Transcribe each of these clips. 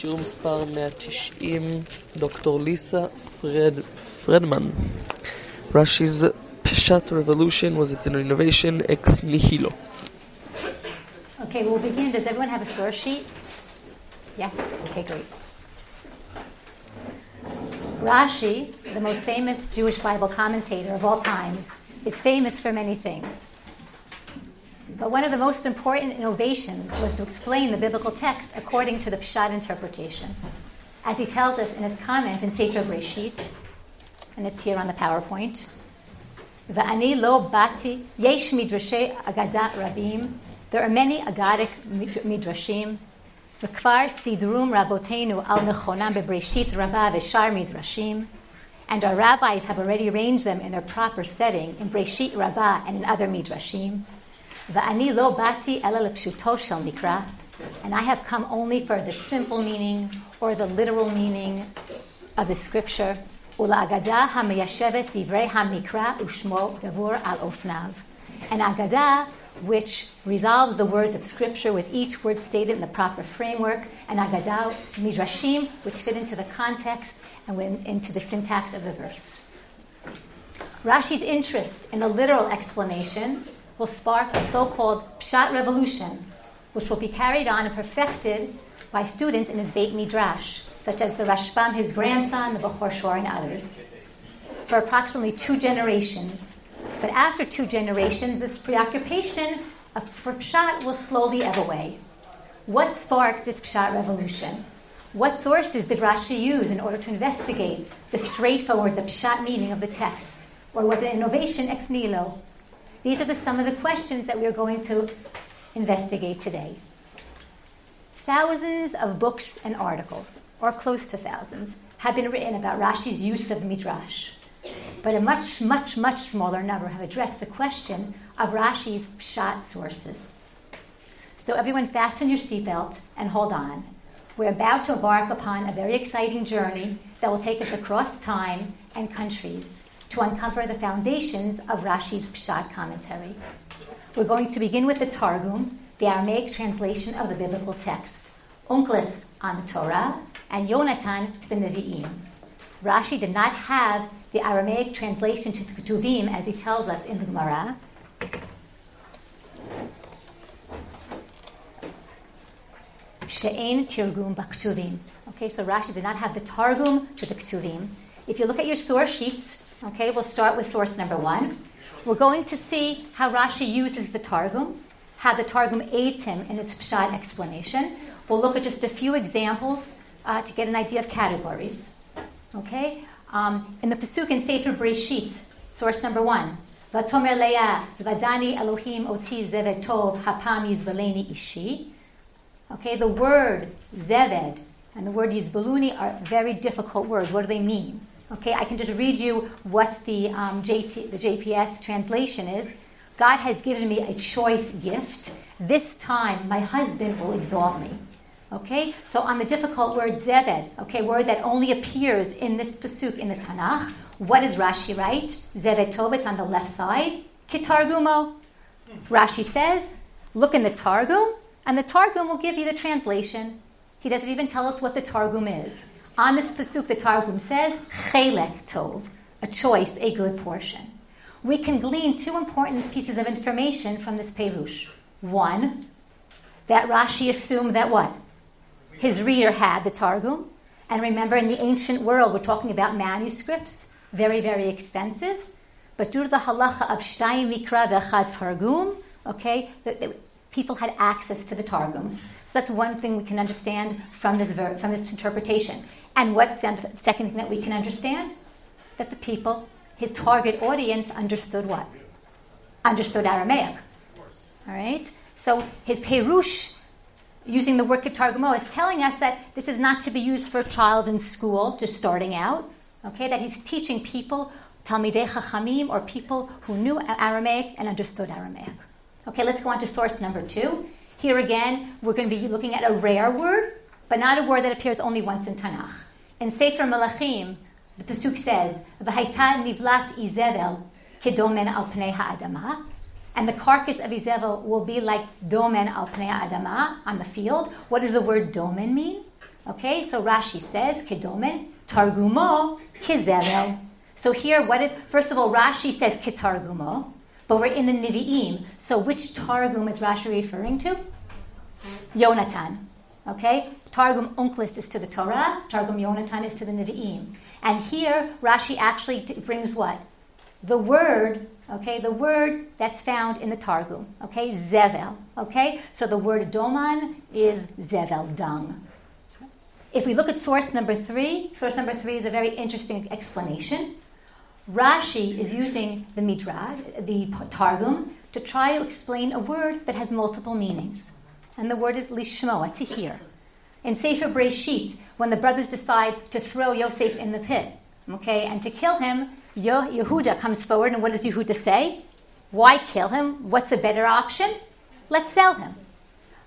שיעור מספר 190, דוקטור ליסה פרד, פרדמן. Rashi's Peshat revolution was it an innovation ex nihilo? Okay, we'll begin. Does everyone have a source sheet? Yeah? Okay, great. Rashi, the most famous Jewish Bible commentator of all times, is famous for many things. But one of the most important innovations was to explain the biblical text according to the Pshat interpretation. As he tells us in his comment in Sefer Breshit, and it's here on the PowerPoint, ואני לא באתי, יש מדרשי אגדה רבים, there are many Agadic midrashim, וכבר סידרום רבותינו על נכונם בבראשית רבה ושאר מדרשים, and our rabbis have already arranged them in their proper setting in Breshit Rabbah and in other midrashim. ואני לא באתי אלא לפשוטו של מקרא, and I have come only for the simple meaning or the literal meaning of the scripture. ולאגדה המיישבת דברי המקרא ושמו דבור על אופניו. An agada which resolves the words of scripture with each word stated in the proper framework, and agada midrashim which fit into the context and into the syntax of the verse. Rashi's interest in a literal explanation will spark a so-called pshat revolution, which will be carried on and perfected by students in his Beit Midrash, such as the Rashbam, his grandson, the Bechor Shor, and others, for approximately two generations. But after two generations, this preoccupation of, Pshat will slowly ebb away. What sparked this Pshat revolution? What sources did Rashi use in order to investigate the straightforward, the Pshat meaning of the text? Or was it innovation ex nihilo? These are the, some of the questions that we are going to investigate today. Thousands of books and articles or close to thousands, have been written about Rashi's use of midrash. But a much, much, much smaller number have addressed the question of Rashi's pshat sources. So everyone fasten your seatbelt and hold on. We're about to embark upon a very exciting journey that will take us across time and countries to uncover the foundations of Rashi's pshat commentary. We're going to begin with the Targum, the Aramaic translation of the biblical text. Onkelos on the Torah, and Yonatan to the Nevi'im. Rashi did not have the Aramaic translation to the Ketuvim, as he tells us in the Gemara. She'en Tirgum Baktuvim. Okay, so Rashi did not have the Targum to the Ketuvim. If you look at your source sheets, okay, we'll start with source number one. We're going to see how Rashi uses the Targum, how the Targum aids him in its Pshat explanation. We'll look at just a few examples uh, to get an idea of categories. Okay? Um, in the Pasuk in Sefer Breshit, source number one, Vatomer Leah, Vadani Elohim Oti Zeved Tov Hapam Yizbaleni Ishi. Okay, the word Zeved and the word Yizbaluni are very difficult words. What do they mean? Okay, I can just read you what the, um, JT, the JPS translation is. God has given me a choice gift. This time my husband will exalt me. Okay, so on the difficult word zeved, okay, word that only appears in this pasuk in the Tanakh, what does Rashi write? Zeved on the left side. Kitargumo. Rashi says, look in the Targum, and the Targum will give you the translation. He doesn't even tell us what the Targum is. On this pasuk, the Targum says, chelek tov, a choice, a good portion. We can glean two important pieces of information from this perush. One, that Rashi assumed that what? his reader had the Targum. And remember, in the ancient world, we're talking about manuscripts, very, very expensive. But due to the halacha of Shtayim Mikra Vechad Targum, okay, the, the, people had access to the Targum. So that's one thing we can understand from this, ver- from this interpretation. And what's the second thing that we can understand? That the people, his target audience, understood what? Understood Aramaic. All right? So his Perush using the work word katargamo is telling us that this is not to be used for a child in school just starting out. Okay, that he's teaching people, Talmidei Chachamim, or people who knew Aramaic and understood Aramaic. Okay, let's go on to source number two. Here again, we're going to be looking at a rare word, but not a word that appears only once in Tanakh. In Sefer Melachim, the pasuk says, "V'haita nivlat Izebel kedomen al pnei ha'adama." and the carcass of Izevel will be like domen al pnei adama on the field. What does the word domen mean? Okay, so Rashi says, Kedomen, Targumo, Kizevel. So here, what is, first of all, Rashi says Kitargumo, but we're in the Nivi'im. So which Targum is Rashi referring to? Yonatan. Okay? Targum Onkelos is to the Torah, Targum Yonatan is to the Nivi'im. And here, Rashi actually brings what? The word, okay, the word that's found in the Targum, okay, Zevel, okay? So the word Doman is Zevel, dung. If we look at source number three, source number three is a very interesting explanation. Rashi is using the Midrash, the Targum, to try to explain a word that has multiple meanings. And the word is lishmoa, to hear. In Sefer Breshit, when the brothers decide to throw Yosef in the pit, okay, and to kill him, Yehuda comes forward, and what does Yehuda say? Why kill him? What's a better option? Let's sell him.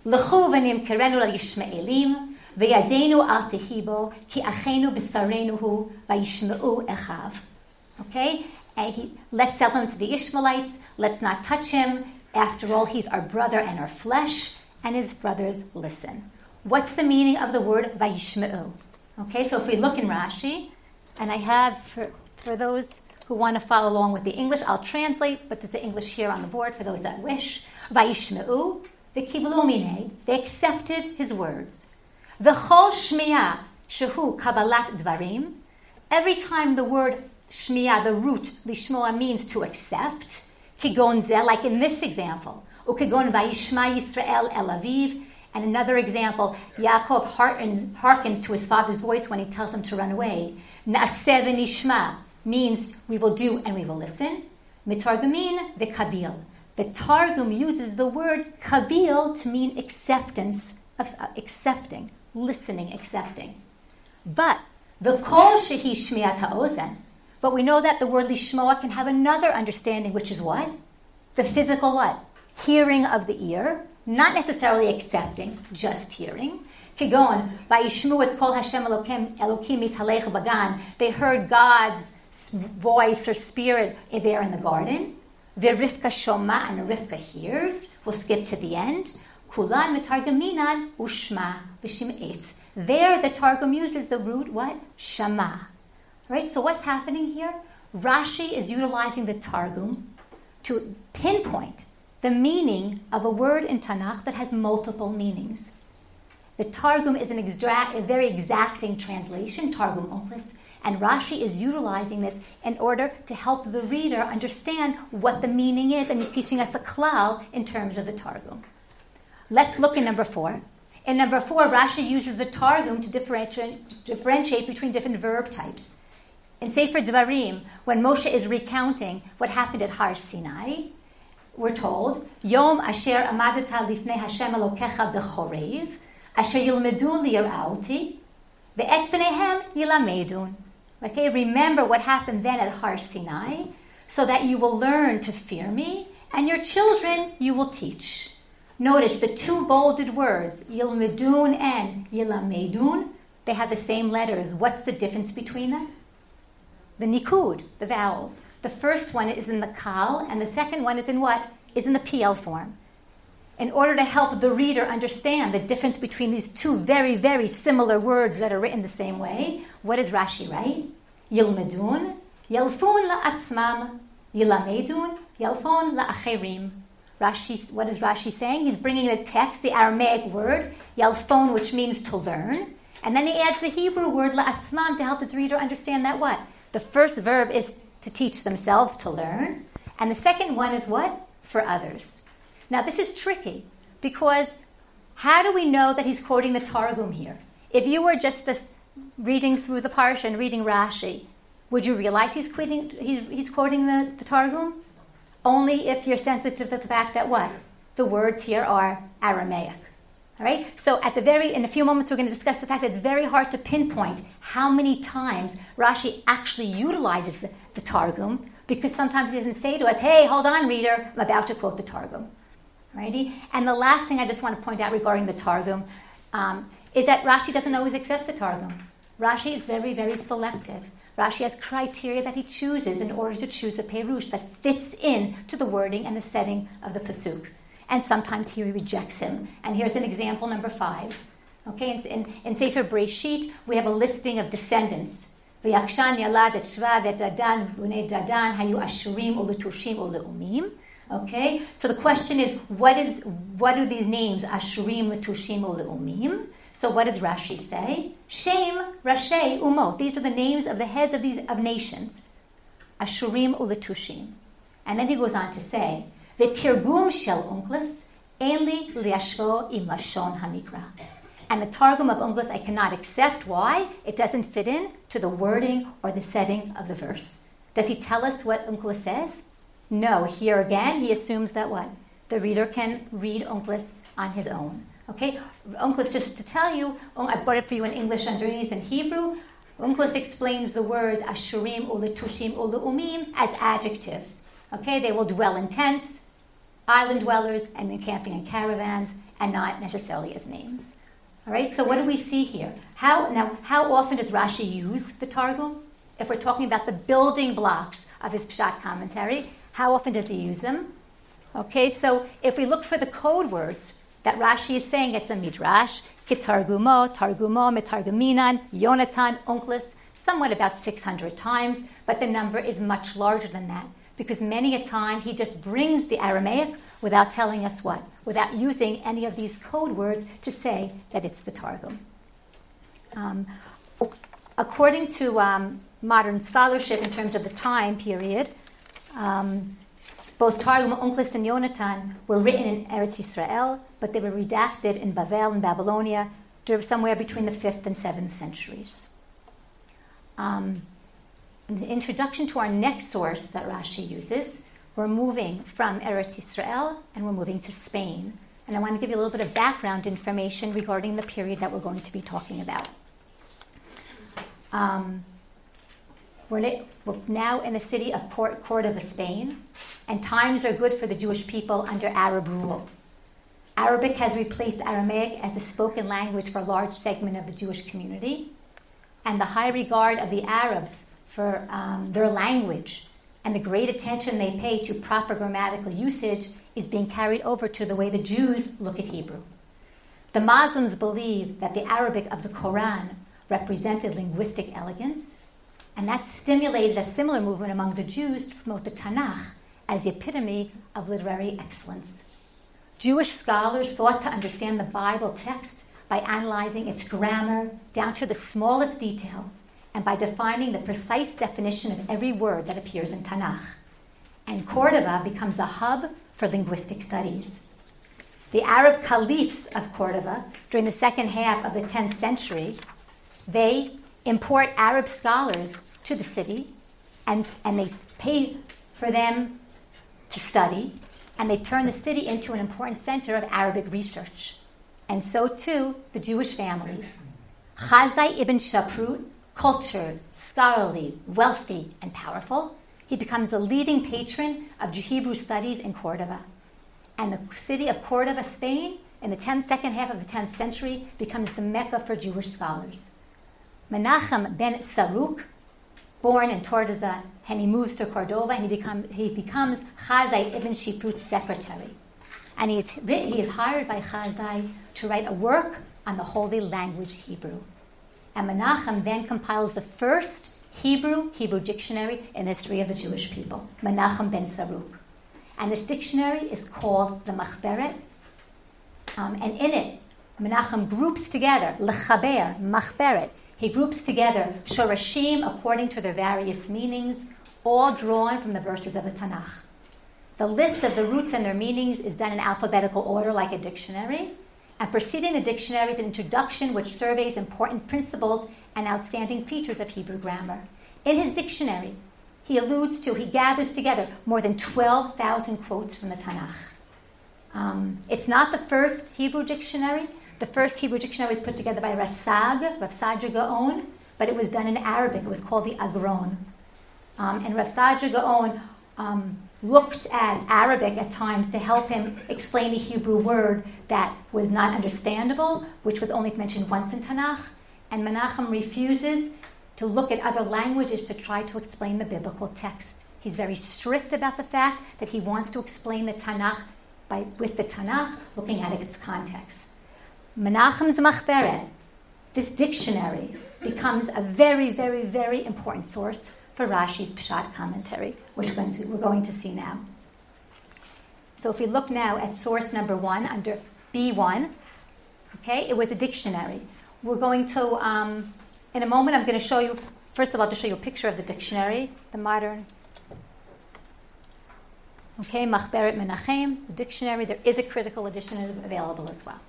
L'chu v'nimkerenu l'yishmaelim, וידנו אל תהי בו, כי אחינו בשרנו הוא, וישמעו אחיו. Okay? And he, let's sell him to the Ishmaelites. Let's not touch him. After all, he's our brother and our flesh. And his brothers listen. What's the meaning of the word vayishma'u? Okay, so if we look in Rashi, and I have for, for those who want to follow along with the English, I'll translate, but there's the English here on the board for those that wish. Vayishma'u, the kiblumine, they accepted his words. V'chol shmiya, shehu kabbalat dvarim. Every time the word shmiya, the root lishmoa means to accept, kigon like in this example, ukigon vayishma Yisrael el aviv, and another example, Yaakov hearkens, to his father's voice when he tells him to run away. Na'aseh v'nishma means we will do and we will listen. Mitargumin v'kabil. The Targum uses the word kabil to mean acceptance of uh, accepting, listening, accepting. But the kol shehi shmiat ha'ozen. But we know that the word lishmoa can have another understanding, which is what? The physical what? Hearing of the ear, not necessarily accepting, just hearing. Kigon, bagan. They heard God's voice or spirit there in the garden. V'rivka shoma, and Rivka hears. We'll skip to the end. Kulan mitargaminan ushma b'shim There, the Targum uses the root what? Shama. Right? So what's happening here? Rashi is utilizing the Targum to pinpoint the meaning of a word in Tanakh that has multiple meanings. The Targum is an a very exacting translation, Targum Onkelos, and Rashi is utilizing this in order to help the reader understand what the meaning is, and he's teaching us a klal in terms of the Targum. Let's look in number four. In number four, Rashi uses the Targum to differentiate, differentiate between different verb types. In Sefer Devarim, when Moshe is recounting what happened at Har Sinai, we're told, Yom asher amadata lifnei Hashem Elokecha bechorev, asher yilmedu lirauti, ve'et pneihem yilamedun. Okay, remember what happened then at Har Sinai, so that you will learn to fear me, and your children you will teach. Notice the two bolded words, yilmedun and yilamedun, they have the same letters. What's the difference between them? the nikud, the vowels. The first one is in the kal, and the second one is in what? Is in the piel form. In order to help the reader understand the difference between these two very, very similar words that are written the same way, what does Rashi write? Yilmedun, yelfun la'atzmam, yilamedun, yelfun la'acherim. Rashi, what is Rashi saying? He's bringing the text, the Aramaic word, yelfon, which means to learn, and then he adds the Hebrew word la'atzmam to help his reader understand that what? The first verb is to teach themselves to learn, and the second one is what? For others. Now, this is tricky because how do we know that he's quoting the Targum here? If you were just reading through the Parsha and reading Rashi, would you realize he's quoting, he's, he's quoting the, the Targum? Only if you're sensitive to the fact that what? The words here are Aramaic. All right? So at the very in a few moments we're going to discuss the fact that it's very hard to pinpoint how many times Rashi actually utilizes the, the Targum because sometimes he doesn't say to us, "Hey, hold on, reader, I'm about to quote the Targum." Righty? And the last thing I just want to point out regarding the Targum um, is that Rashi doesn't always accept the Targum. Rashi is very, very selective. Rashi has criteria that he chooses in order to choose a perush that fits in to the wording and the setting of the pasuk and sometimes he rejects him. And here's an example number five. Okay, in, in, in Sefer Breshit, we have a listing of descendants. V'yakshan yalad et Shva et Dadan b'nei Dadan hayu ashurim uletushim uleumim. Okay, so the question is, what is what do these names ashurim, letushim, uleumim? So what does Rashi say? Shem, Rashi, Umot. These are the names of the heads of these of nations. Ashurim uletushim. And then he goes on to say, the tirgum shel unklis, enli liashro im lashon hamikra. And the Targum of Unklis I cannot accept. Why? It doesn't fit in to the wording or the setting of the verse. Does he tell us what Unklis says? No. Here again, he assumes that what? The reader can read Unklis on his own. Okay? Unklis, just to tell you, I brought it for you in English underneath in Hebrew. Unklis explains the words ashurim, uletushim, uleumim as adjectives. Okay? They will dwell in tents, island dwellers, and in camping in caravans, and not necessarily as names. All right, so what do we see here? How now? How often does Rashi use the Targum? If we're talking about the building blocks of his Pshat commentary, how often does he use them? Okay, so if we look for the code words that Rashi is saying, it's a midrash, kitargumo, targumo, mitarguminan, Yonatan, Unklis, somewhat about 600 times, but the number is much larger than that because many a time he just brings the Aramaic without telling us what, without using any of these code words to say that it's the Targum. Um, according to um, modern scholarship in terms of the time period, um, both Targum, Unklis, and Yonatan were written in Eretz Israel, but they were redacted in Bavel and Babylonia somewhere between the 5th and 7th centuries. Um, in the introduction to our next source that Rashi uses, we're moving from Eretz Israel and we're moving to Spain. And I want to give you a little bit of background information regarding the period that we're going to be talking about. Um, we're, now in the city of Cordoba, Spain, and times are good for the Jewish people under Arab rule. Arabic has replaced Aramaic as a spoken language for a large segment of the Jewish community, and the high regard of the Arabs for um, their language and the great attention they pay to proper grammatical usage is being carried over to the way the Jews look at Hebrew. The Muslims believe that the Arabic of the Quran represented linguistic elegance, and that stimulated a similar movement among the Jews to promote the Tanakh as the epitome of literary excellence. Jewish scholars sought to understand the Bible text by analyzing its grammar down to the smallest detail and by defining the precise definition of every word that appears in Tanakh. And Cordoba becomes a hub for linguistic studies. The Arab caliphs of Cordoba, during the second half of the 10th century, they import Arab scholars to the city and, and they pay for them to study, and they turn the city into an important center of Arabic research. And so too the Jewish families. Chasdai ibn Shaprut cultured, scholarly, wealthy, and powerful, he becomes the leading patron of Hebrew studies in Cordoba. And the city of Cordoba, Spain, in the 10th, second half of the 10th century, becomes the Mecca for Jewish scholars. Menachem ben Saruk, born in Tortosa, and he moves to Cordoba, and he, become, he becomes Chasdai ibn Shiprut's secretary. And he is, he is hired by Chasdai to write a work on the holy language Hebrew. And Menachem then compiles the first Hebrew Hebrew dictionary in history of the Jewish people, Menachem ben Saruk. And this dictionary is called the Machberet. Um, and in it, Menachem groups together, Lechaber, Machberet, he groups together Shorashim according to their various meanings, all drawn from the verses of the Tanakh. The list of the roots and their meanings is done in alphabetical order like a dictionary, and preceding the dictionary is an introduction which surveys important principles and outstanding features of Hebrew grammar. In his dictionary, he alludes to, he gathers together more than 12,000 quotes from the Tanakh. Um, it's not the first Hebrew dictionary. The first Hebrew dictionary was put together by Rasag, Rav Sadia Gaon, but it was done in Arabic. It was called the Agron. Um, and Rav Sadia Gaon um, looked at Arabic at times to help him explain a Hebrew word that was not understandable, which was only mentioned once in Tanakh. And Menachem refuses to look at other languages to try to explain the biblical text. He's very strict about the fact that he wants to explain the Tanakh by, with the Tanakh, looking at its context. Menachem's Machberet, this dictionary, becomes a very, very, very important source for Rashi's Pshat commentary, which we're going, to, see now. So if we look now at source number one under B1, okay, it was a dictionary. We're going to, um, in a moment, I'm going to show you, first of all, to show you a picture of the dictionary, the modern. Okay, Machberet Menachem, the dictionary. There is a critical edition available as well.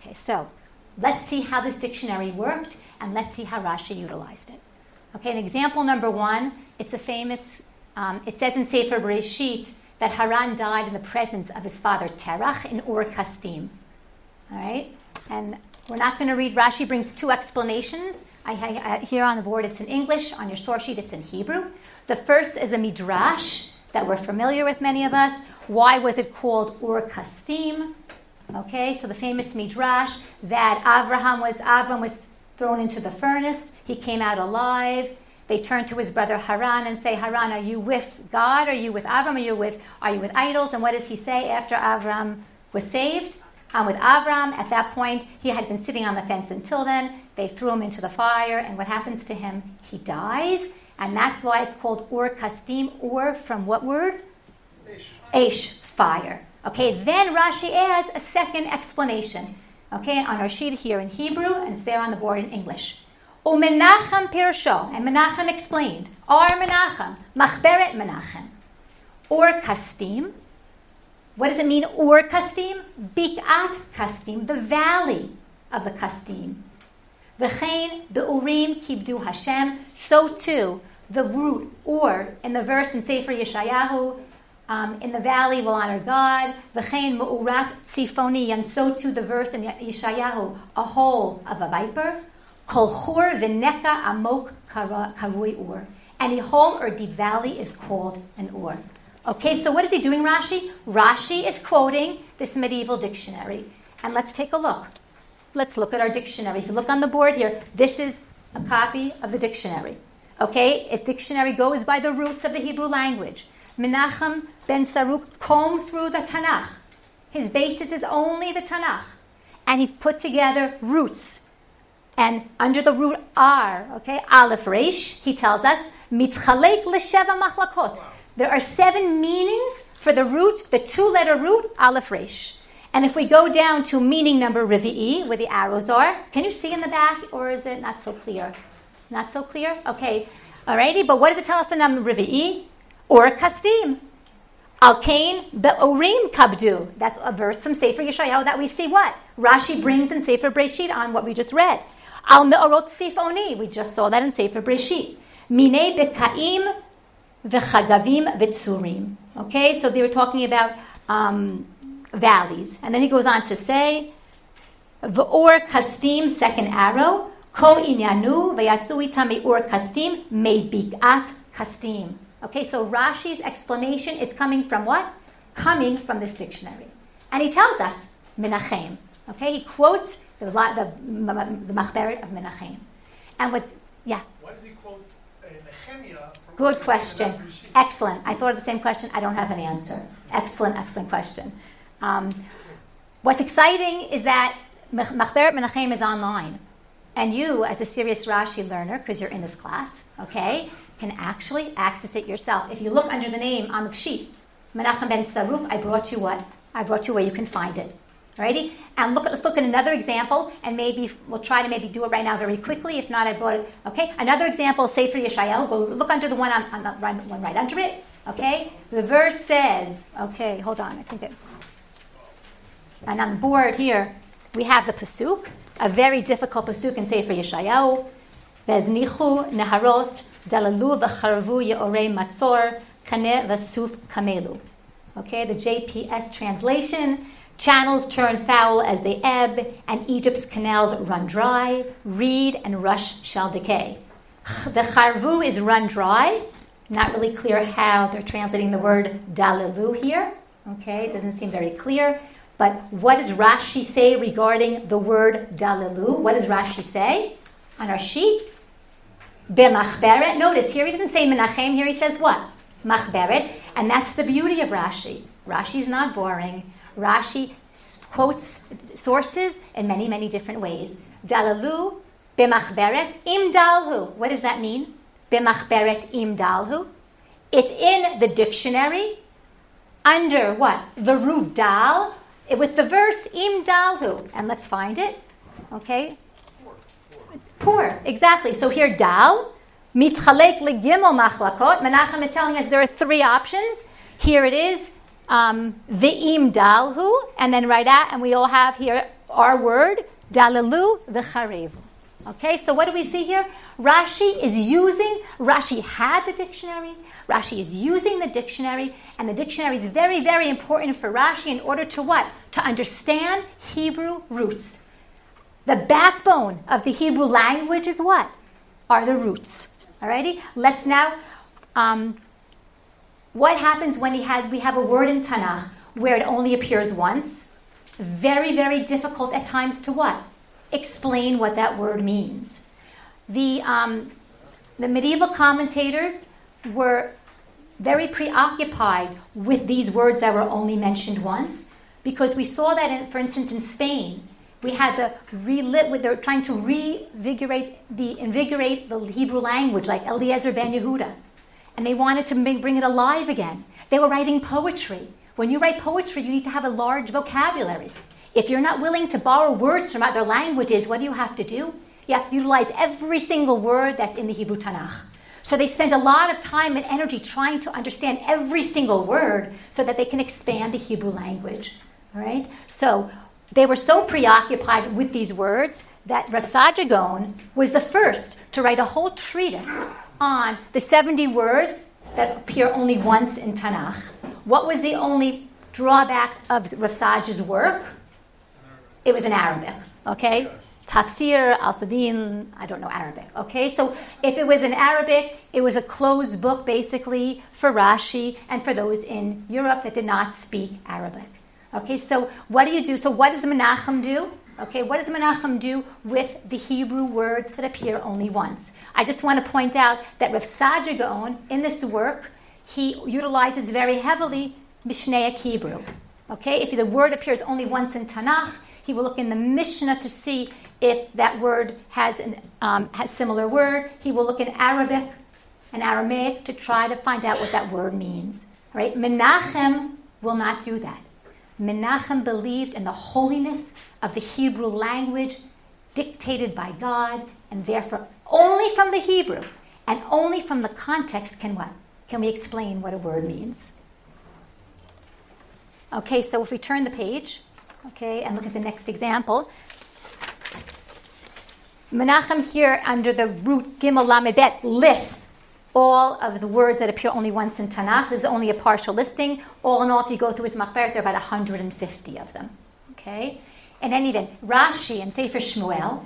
Okay, so let's see how this dictionary worked and let's see how Rashi utilized it. Okay, an example number one, it's a famous, um, it says in Sefer Bereshit that Haran died in the presence of his father Terach in Ur Kasdim. All right, and we're not going to read. Rashi brings two explanations. I, I, I, here on the board, it's in English. On your source sheet, it's in Hebrew. The first is a midrash that we're familiar with, many of us. Why was it called Ur Kasdim? Okay, so the famous midrash that Abraham was Avram was thrown into the furnace. He came out alive. They turn to his brother Haran and say, Haran, are you with God? Are you with Avram? Are you with are you with idols? And what does he say after Avram was saved? I'm with Avram. At that point, he had been sitting on the fence until then. They threw him into the fire, and what happens to him? He dies, and that's why it's called Ur Kasdim. Ur from what word? Aish, fire. Okay, then Rashi adds a second explanation. Okay, on our sheet here in Hebrew, and it's there on the board in English. Umenachem Pirsho, and Menachem explained. Ar Menachem, Machberet Menachem. Or Kastim. What does it mean, Or Kastim? Bikat Kastim, the valley of the Kastim. V'chein be'urim kibdu Hashem. So too, the root or in the verse in Sefer Yeshayahu, um, in the valley will honor God. V'chein mu'urat tzifoni, and so too the verse in Yeshayahu, a hole of a viper. Kol chur v'neka amok karui ur. Any hole or deep valley is called an ur. Okay, so what is he doing, Rashi? Rashi is quoting this medieval dictionary. And let's take a look. Let's look at our dictionary. If you look on the board here, this is a copy of the dictionary. Okay, a dictionary goes by the roots of the Hebrew language. Menachem ben Saruk combed through the Tanakh. His basis is only the Tanakh. And he put together roots and under the root R, okay, Aleph Resh, he tells us, mitchalek l'sheva machlakot. There are seven meanings for the root, the two-letter root, Aleph Resh. And if we go down to meaning number Rivi'i, where the arrows are, can you see in the back, or is it not so clear? Not so clear? Okay. Alrighty, but what does it tell us in number Rivi'i? Or Kastim. Alkain be'orim kabdu. That's a verse from Sefer Yeshayahu that we see what? Rashi brings in Sefer Breshit on what we just read. Al me'orot sifoni. We just saw that in Sefer Breshit. Mine bekaim v'chagavim v'tzurim. Okay, so they were talking about um, valleys. And then he goes on to say, V'or kastim, second arrow, ko inyanu v'yatzu itam or kastim, me'bikat kastim. Okay, so Rashi's explanation is coming from what? Coming from this dictionary. And he tells us, Menachem. Okay, he quotes the, the, the Machberet of Menachem. And what, yeah? Why does he quote uh, Nehemiah? Good question. Excellent. I thought of the same question. I don't have an answer. Excellent, excellent question. Um, what's exciting is that Machberet Menachem is online. And you, as a serious Rashi learner, because you're in this class, okay, can actually access it yourself. If you look under the name on the sheet, Menachem ben Saruk, I brought you what? I brought you where you can find it. Alrighty? And look, let's look at another example, and maybe we'll try to maybe do it right now very quickly. If not, I brought it. Okay? Another example, Sefer Yeshayahu. Go look under the one on, on the one right under it. Okay? The verse says, okay, hold on, I think it. And on the board here, we have the pasuk, a very difficult pasuk in Sefer Yeshayahu. Veznichu neharot dalalu v'charvu ye'orei matzor kane v'suf kamelu. Okay, the JPS translation Channels turn foul as they ebb, and Egypt's canals run dry. Reed and rush shall decay. The charvu is run dry. Not really clear how they're translating the word dalilu here. Okay, it doesn't seem very clear. But what does Rashi say regarding the word dalilu? What does Rashi say on our sheet? B'machberet. Notice here he doesn't say menachem. Here he says what? Machberet. And that's the beauty of Rashi. Rashi's not boring. Rashi quotes sources in many, many different ways. Dalalu b'machberet im dalhu. What does that mean? B'machberet im dalhu. It's in the dictionary under what? The root dal with the verse im dalhu. And let's find it. Okay? Poor, exactly. So here dal, mitchalek legimel machlakot. Menachem is telling us there are three options. Here it is, um, dalhu, and then right at, and we all have here our word, dalalu v'charev. Okay, so what do we see here? Rashi is using, Rashi had the dictionary, Rashi is using the dictionary, and the dictionary is very, very important for Rashi in order to what? To understand Hebrew roots. The backbone of the Hebrew language is what? Are the roots. Alrighty? Let's now um, what happens when he has we have a word in Tanakh where it only appears once? Very, very difficult at times to what? Explain what that word means. The, um, the medieval commentators were very preoccupied with these words that were only mentioned once because we saw that, in, for instance, in Spain, we had the relit, they're trying to reinvigorate the, invigorate the Hebrew language, like Eliezer ben Yehuda and they wanted to bring it alive again. They were writing poetry. When you write poetry, you need to have a large vocabulary. If you're not willing to borrow words from other languages, what do you have to do? You have to utilize every single word that's in the Hebrew Tanakh. So they spend a lot of time and energy trying to understand every single word so that they can expand the Hebrew language. Right? So they were so preoccupied with these words that Saadia was the first to write a whole treatise on the 70 words that appear only once in Tanakh. What was the only drawback of Rav Saadia's work? It was in Arabic, okay? Tafsir, Al Sabin, I don't know Arabic, okay? So if it was in Arabic, it was a closed book basically for Rashi and for those in Europe that did not speak Arabic. Okay, so what do you do? So what does Menachem do? Okay, what does Menachem do with the Hebrew words that appear only once? I just want to point out that Rav Gaon, in this work, he utilizes very heavily Mishnaic Hebrew. Okay, if the word appears only once in Tanakh, he will look in the Mishnah to see if that word has a um, has similar word. He will look in Arabic and Aramaic to try to find out what that word means. Right? Menachem will not do that. Menachem believed in the holiness of the Hebrew language dictated by God, and therefore only from the Hebrew and only from the context can what? Can we explain what a word means? Okay, so if we turn the page, okay, and look at the next example, Menachem here under the root Gimel Lamed Bet lists all of the words that appear only once in Tanakh. This is only a partial listing. All in all, if you go through his Machberet, there are about 150 of them. Okay, and then even Rashi and Sefer Shmuel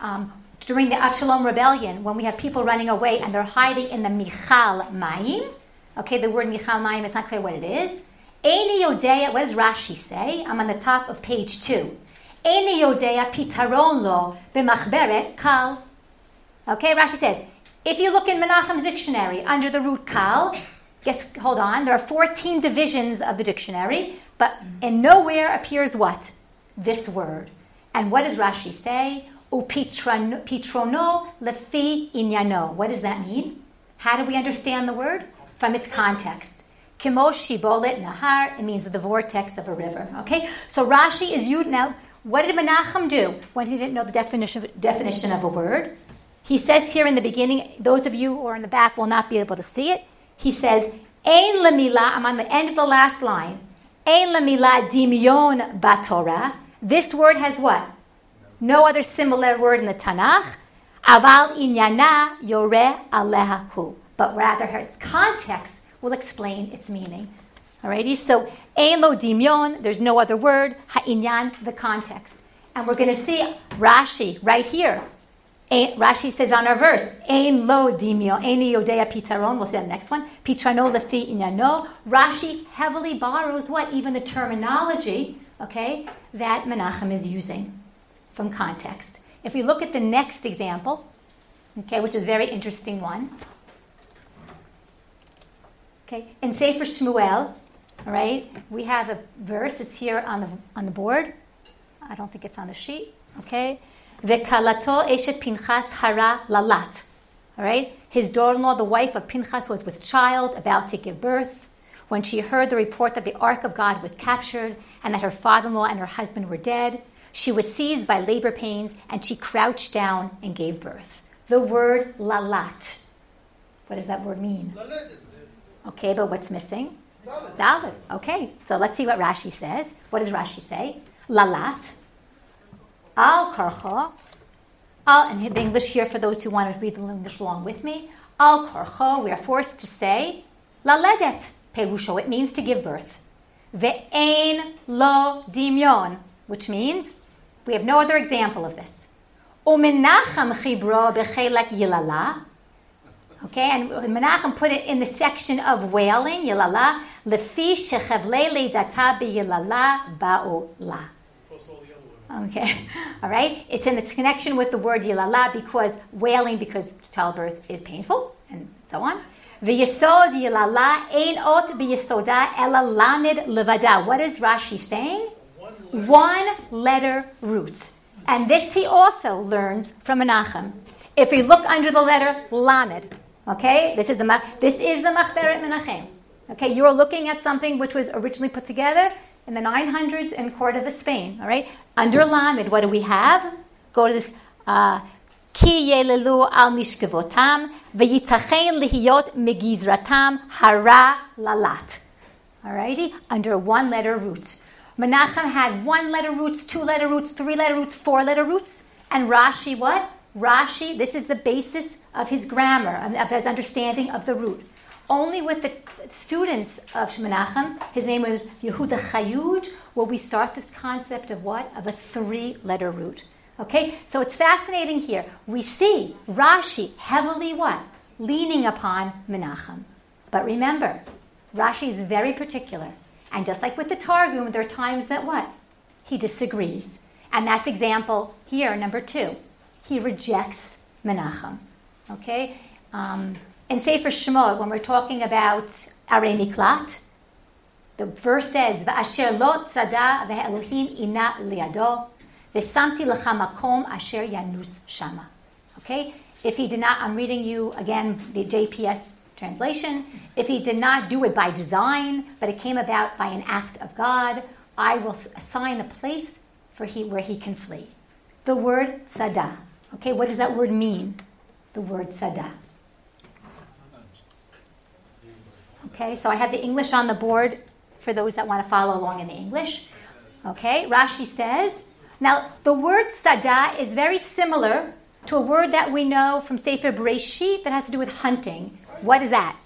um, during the Avshalom rebellion, when we have people running away and they're hiding in the Michal Mayim, okay, the word Michal Mayim, it's not clear what it is. Eini Yodea, what does Rashi say? I'm on the top of page two. Eini Yodea pitaron lo b'machberet kal. Okay, Rashi says, if you look in Menachem's dictionary under the root kal, guess, hold on, there are 14 divisions of the dictionary, but in nowhere appears what? This word. And what does Rashi say? Upitrono lefi inyano. What does that mean? How do we understand the word? From its context. Kimo shibolet nahar, it means the vortex of a river. Okay? So Rashi is you now. What did Menachem do when he didn't know the definition, definition of a word? He says here in the beginning, those of you who are in the back will not be able to see it. He says, Ein lamila, I'm on the end of the last line. Ein lamila dimion batorah. This word has what? No other similar word in the Tanakh. Aval inyana yore alehahu. But rather, its context will explain its meaning. Alrighty, so ein lo dimyon, there's no other word. Ha'inyan, the context. And we're going to see Rashi right here. Rashi says on our verse, Ein lo dimyo, ein yodea pitaron. We'll see that next one. Pitrano lefi inyano. Rashi heavily borrows what? Even the terminology, okay, that Menachem is using from context. If we look at the next example, okay, which is a very interesting one. Okay, in Sefer Shmuel, All right, we have a verse. It's here on the on the board. I don't think it's on the sheet. Okay, v'kalato eshet Pinchas hara lalat. All right, his daughter-in-law, the wife of Pinchas, was with child, about to give birth. When she heard the report that the ark of God was captured and that her father-in-law and her husband were dead, she was seized by labor pains and she crouched down and gave birth. The word lalat. What does that word mean? Okay, but what's missing? Dalet. Okay, so let's see what Rashi says. What does Rashi say? Lalat. Al karcha. Al, and the English here for those who want to read the English along with me. Al karcha, we are forced to say laledet. Perusho, it means to give birth. Ve'ein lo dimyon, which means we have no other example of this. Umenachem chibro bechelek yilala. Okay, and Menachem put it in the section of wailing, yilala, lefi shechavle leidata b'yilala ba'ola. Okay, all right. It's in this connection with the word yilala because wailing because childbirth is painful and so on. V'yisod yilala ein ot b'yisoda ela lamid levada. What is Rashi saying? One letter roots. And this he also learns from Menachem. If we look under the letter lamed, okay, this is the this is the Machberet Menachem. Okay, you are looking at something which was originally put together in the 900s in Cordova, Spain. All right, under lamed, what do we have? Go to this. Uh, Ki yelelu al mishkevotam v'yitachen lihiyot megizratam hara lalat. Alrighty, under one letter roots. Menachem had one letter roots, two letter roots, three letter roots, four letter roots. And Rashi, what? Rashi, this is the basis of his grammar, of his understanding of the root. Only with the students of Menachem, his name was Yehuda Chayuj, will we start this concept of what? Of a three letter root. Okay, so it's fascinating here. We see Rashi heavily what? Leaning upon Menachem. But remember, Rashi is very particular. And just like with the Targum, there are times that what? He disagrees. And that's example here, number two. He rejects Menachem. Okay? Um, in Sefer Shemot, when we're talking about Arei Miklat, the verse says, V'asher lo tzada ve'elohim ina liado, ve'samti lecha asher yanus shama. Okay? If he did not, I'm reading you again the JPS translation. If he did not do it by design, but it came about by an act of God, I will assign a place for he where he can flee. The word sada. Okay, what does that word mean? The word sada. Okay, so I have the English on the board for those that want to follow along in the English. Okay, Rashi says, now the word sada is very similar to a word that we know from Sefer Bereshit that has to do with hunting. What is that?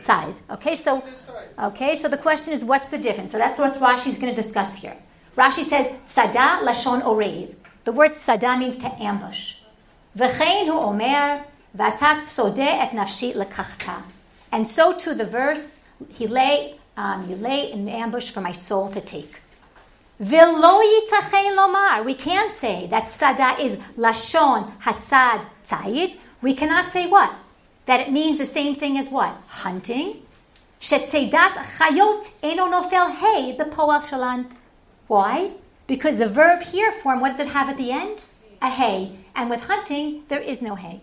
Side. Okay, so okay, so the question is what's the difference? So that's what Rashi's going to discuss here. Rashi says sada lashon orev. The word sada means to ambush. V'chein hu omer v'atat sode et nafshi lekachta. And so to the verse, he lay, um, you lay in ambush for my soul to take. We can't say that sada is lashon hatzad tzayid. We cannot say what? that it means the same thing as what? Hunting. Chayot eno hey the poal shalan. Why? Because the verb here form, what does it have at the end? A hey. And with hunting, there is no hay.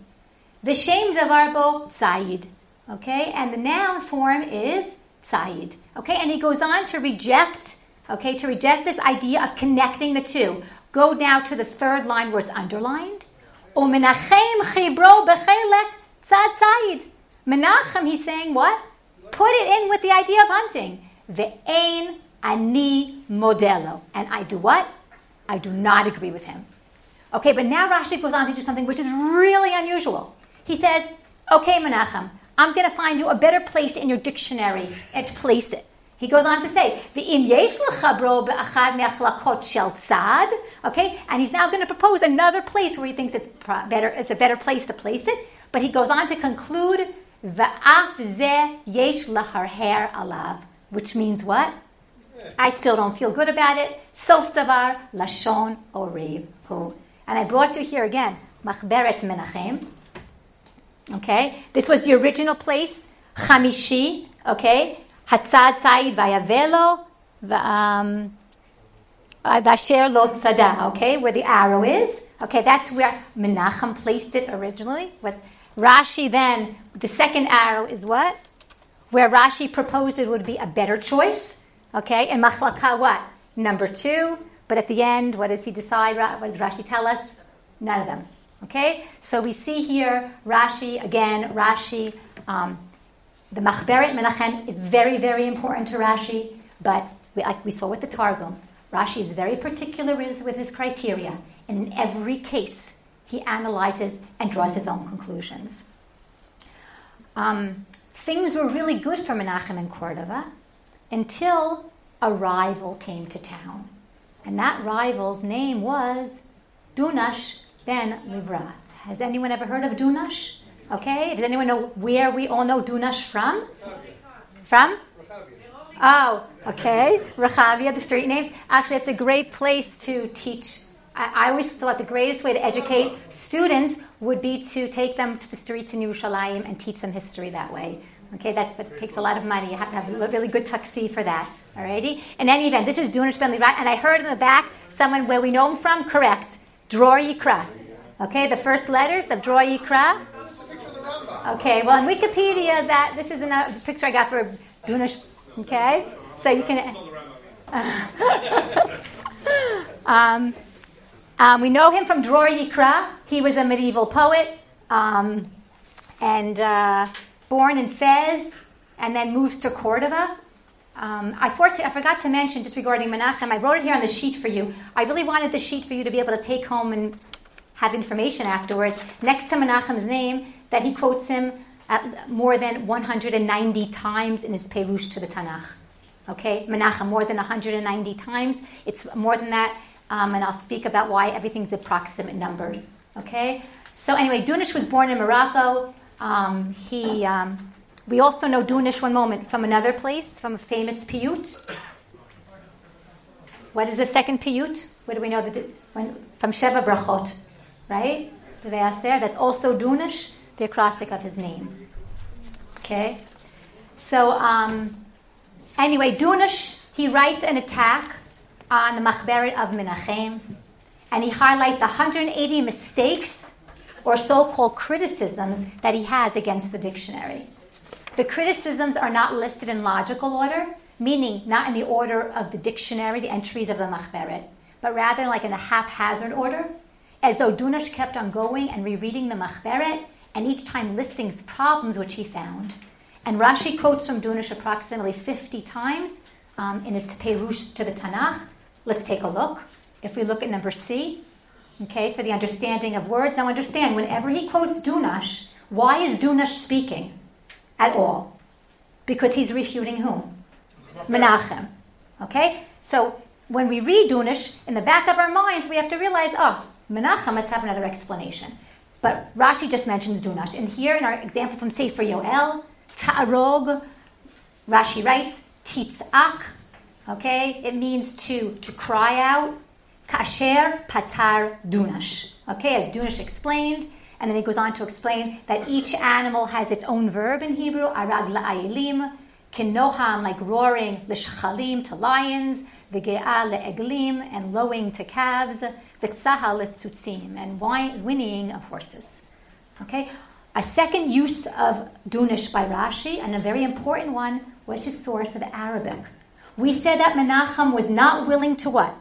hey. Vishem davarbo tzayid. Okay? And the noun form is tzayid. Okay? And he goes on to reject, okay, to reject this idea of connecting the two. Go now to the third line where it's underlined. Umenachem chibro Tzad Said. Menachem, he's saying what? Put it in with the idea of hunting. Ve'ein ani modelo. And I do what? I do not agree with him. Okay, but now Rashi goes on to do something which is really unusual. He says, okay, Menachem, I'm going to find you a better place in your dictionary and place it. He goes on to say, Okay, and he's now going to propose another place where he thinks it's better. It's a better place to place it. But he goes on to conclude, which means what? I still don't feel good about it. Sof davar lashon orev hu. And I brought you here again, Machberet Menachem. Okay, this was the original place, Chamishi. Okay, Hatzad Said Vayavelo, um, Vasher Lot Tzada, okay, where the arrow is. Okay, that's where Menachem placed it originally. What Rashi then, the second arrow is what? Where Rashi proposed it would be a better choice. Okay, and Machlaka what? Number two. But at the end, what does he decide? What does Rashi tell us? None of them. Okay, so we see here Rashi again. Rashi, um, the Machberet Menachem is very, very important to Rashi, but we, like we saw with the Targum, Rashi is very particular with, with his criteria, and in every case, he analyzes and draws his own conclusions. Um, things were really good for Menachem in Cordova until a rival came to town. And that rival's name was Dunash ben Livrat. Has anyone ever heard of Dunash? Okay, does anyone know where we all know Dunash from? From? Oh, okay. Rechavia, the street names. Actually, it's a great place to teach. I, I, always thought the greatest way to educate students would be to take them to the streets in Yerushalayim and teach them history that way. Okay, that, takes a lot of money. You have to have a really good tuxi for that. Alrighty? In any event, this is Dunish Ben Livrat, and I heard in the back someone where we know him from, correct. Dror Yikra. Okay, the first letters of Dror Yikra. Okay, well, in Wikipedia, that this is a picture I got for Dunish Okay? So you can. um, um, we know him from Dror Yikra. He was a medieval poet um, and uh, born in Fez and then moves to Cordova. Um, I, I, forgot to mention, just regarding Menachem, I wrote it here on the sheet for you. I really wanted the sheet for you to be able to take home and have information afterwards. Next to Menachem's name, that he quotes him more than 190 times in his Perush to the Tanakh. Okay, Menachem, more than 190 times. It's more than that, um, and I'll speak about why everything's approximate numbers. Okay, so anyway, Dunish was born in Morocco. Um, he, um, we also know Dunish, one moment, from another place, from a famous piyut. What is the second piyut? What do we know? That when, from Sheva Brachot, right? That's also Dunish the acrostic of his name. Okay? So, um, anyway, Dunish, he writes an attack on the Machberet of Menachem, and he highlights 180 mistakes or so called criticisms that he has against the dictionary. The criticisms are not listed in logical order, meaning not in the order of the dictionary, the entries of the Machberet, but rather like in a haphazard order, as though Dunash kept on going and rereading the Machberet and each time listing his problems which he found. And Rashi quotes from Dunish approximately 50 times um, in his Perush to the Tanakh. Let's take a look. If we look at number C, okay, for the understanding of words, now understand, whenever he quotes Dunash, why is Dunash speaking at all? Because he's refuting whom? Menachem. Okay? So when we read Dunash, in the back of our minds, we have to realize, oh, Menachem must have another explanation. But Rashi just mentions Dunash. And here in our example from Sefer Yoel, Ta'arog, Rashi writes, Titzak, okay? It means to, to cry out. Kasher patar dunash. Okay, as Dunash explained, and then he goes on to explain that each animal has its own verb in Hebrew, arag la'ayelim, kinoham, like roaring, l'shachalim, to lions, v'ge'ah le'eglim, and lowing to calves, v'tzahal letzutzim, and whinnying of horses. Okay? A second use of Dunish by Rashi, and a very important one, was his source of Arabic. We said that Menachem was not willing to what?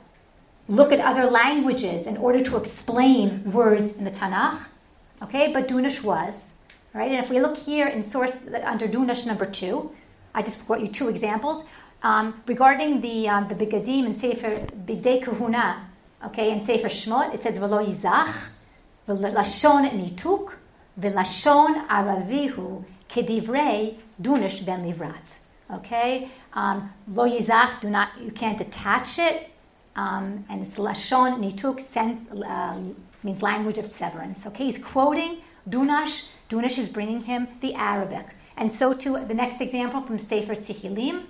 Look at other languages in order to explain words in the Tanakh. Okay, but Dunish was. Right? And if we look here in source under Dunish number two, I just brought you two examples. Um, regarding the um, the Bigadim and Sefer Bigdei Kahuna, Okay, and Sefer Shmot it says v'lo yizach, v'lashon nituk, v'lashon aravihu kedivrei dunish ben livrat. Okay, um, lo yizach, do not, you can't attach it, um, and it's lashon nituk, sense, uh, means language of severance. Okay, he's quoting Dunash. Dunash is bringing him the Arabic. And so to the next example from Sefer Tehillim,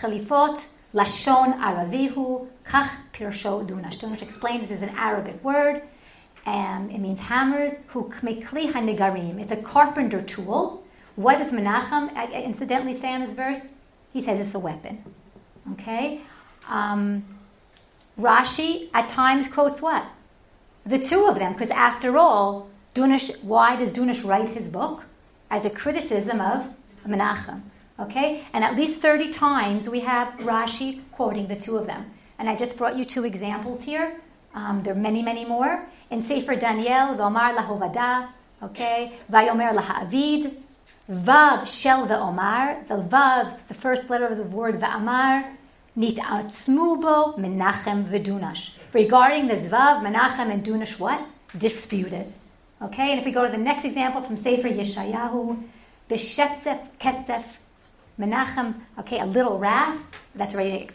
Chalifot, Lashon Aravihu, Kach Pirsho Dunash. Dunash explains this is an Arabic word, and it means hammers. Hu Kmekli Hanigarim. It's a carpenter tool. What does Menachem incidentally say in this verse? He says it's a weapon. Okay? Um, Rashi at times quotes what? The two of them, because after all, Dunish, why does Dunish write his book? As a criticism of Menachem. Okay? And at least 30 times we have Rashi quoting the two of them. And I just brought you two examples here. Um, there are many, many more. In Sefer Daniel, V'omar lahovada, okay? Vayomer laha'avid, Vav shel ve'omar, the Vav, the first letter of the word ve'amar, nit'atzmu bo Menachem v'dunash. Regarding the Zvav, Menachem and Dunash what? Disputed. Okay, and if we go to the next example from Sefer Yeshayahu, B'shetzef ketzef, Menachem, okay, a little wrath, that's already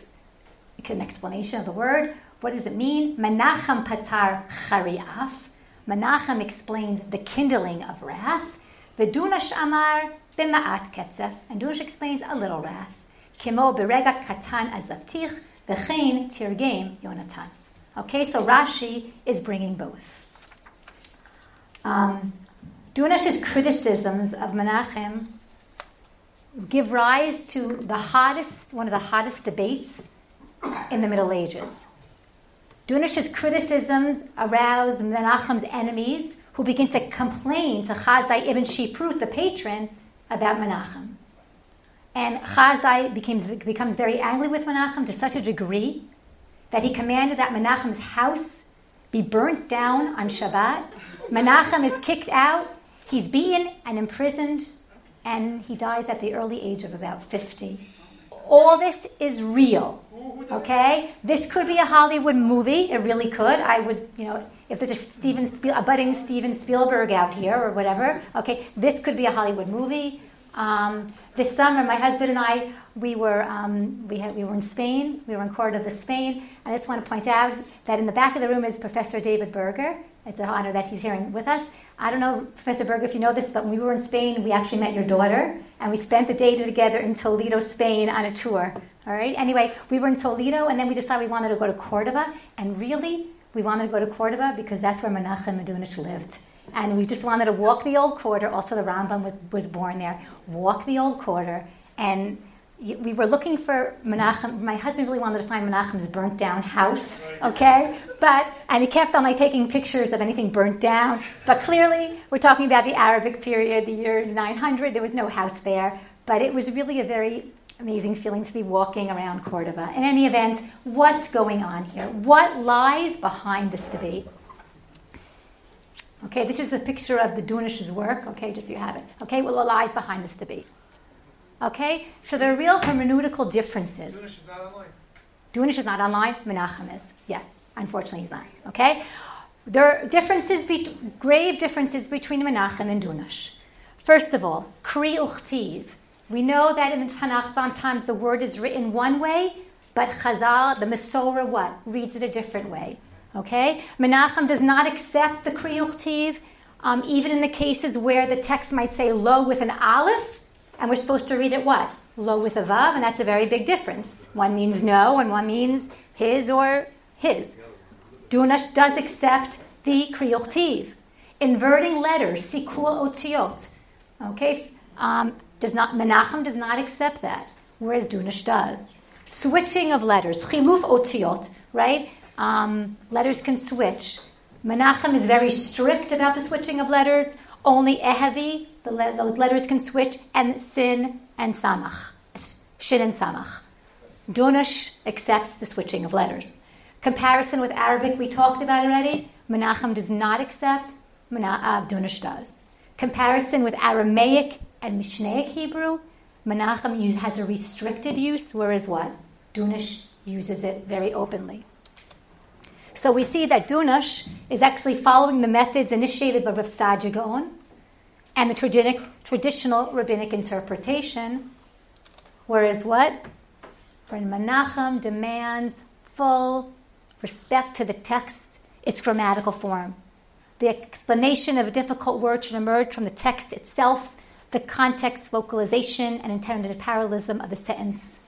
an explanation of the word. What does it mean? Menachem patar chariaf. Menachem explains the kindling of wrath. V'dunash amar b'ma'at ketzef. And Dunash explains a little wrath. Kimo berega katan azavtich, v'chein tirgem Yonatan. Okay, so Rashi is bringing both. Um, Dunash's criticisms of Menachem give rise to the hottest, one of the hottest debates in the Middle Ages. Dunash's criticisms arouse Menachem's enemies who begin to complain to Chasdai ibn Shiprut, the patron, about Menachem. And Chasdai becomes, becomes very angry with Menachem to such a degree that he commanded that Menachem's house be burnt down on Shabbat. Menachem is kicked out, he's beaten and imprisoned, and he dies at the early age of about 50. All this is real. Okay, this could be a Hollywood movie. It really could. I would, you know, if there's a Steven Spiel, a budding Steven Spielberg out here or whatever. Okay, this could be a Hollywood movie. Um, this summer, my husband and I, we were um, we had we were in Spain. We were in Cordoba, Spain. I just want to point out that in the back of the room is Professor David Berger. It's an honor that he's here with us. I don't know, Professor Berger, if you know this, but when we were in Spain, we actually met your daughter, and we spent the day together in Toledo, Spain, on a tour. All right. Anyway, we were in Toledo, and then we decided we wanted to go to Cordoba. And really, we wanted to go to Cordoba because that's where Menachem Medunish lived. And we just wanted to walk the old quarter. Also, the Rambam was, was born there. Walk the old quarter. And we were looking for Menachem. My husband really wanted to find Menachem's burnt down house, okay? But, and he kept on like taking pictures of anything burnt down. But clearly, we're talking about the Arabic period, the year 900. There was no house there. But it was really a very amazing feeling to be walking around Cordoba. In any event, what's going on here? What lies behind this debate? Okay, this is a picture of the Dunish's work, okay, just so you have it. Okay, well, what lies behind this debate? Okay, so there are real hermeneutical differences. Dunish is not online. Dunish is not online, Menachem is. Yeah, unfortunately he's not. Okay? There are differences, be- grave differences between Menachem and Dunish. First of all, Kri Uchtiv. We know that in the Tanakh sometimes the word is written one way, but Chazal, the Masorah, what? Reads it a different way. Okay? Menachem does not accept the Kri Uchtiv, um, even in the cases where the text might say lo with an aleph, and we're supposed to read it what? Lo with a vav, and that's a very big difference. One means no, and one means his or his. Dunash does accept the Kri Uchtiv. Inverting letters, sikul otiot. Okay, um, does not Menachem does not accept that, whereas Dunash does. Switching of letters, chiluf otiot, right? Um, letters can switch. Menachem is very strict about the switching of letters. Only Ehevi, le- those letters can switch, and Sin and Samach. Shin and Samach. Dunash accepts the switching of letters. Comparison with Arabic, we talked about already. Menachem does not accept, Mena- uh, Dunash does. Comparison with Aramaic and Mishnaic Hebrew, Menachem has a restricted use, whereas what? Dunash uses it very openly. So we see that Dunash is actually following the methods initiated by Rav Saadia Gaon and the traditional rabbinic interpretation, whereas what? When Menachem demands full respect to the text, its grammatical form. The explanation of a difficult word should emerge from the text itself, the context, vocalization, and intended parallelism of the sentence.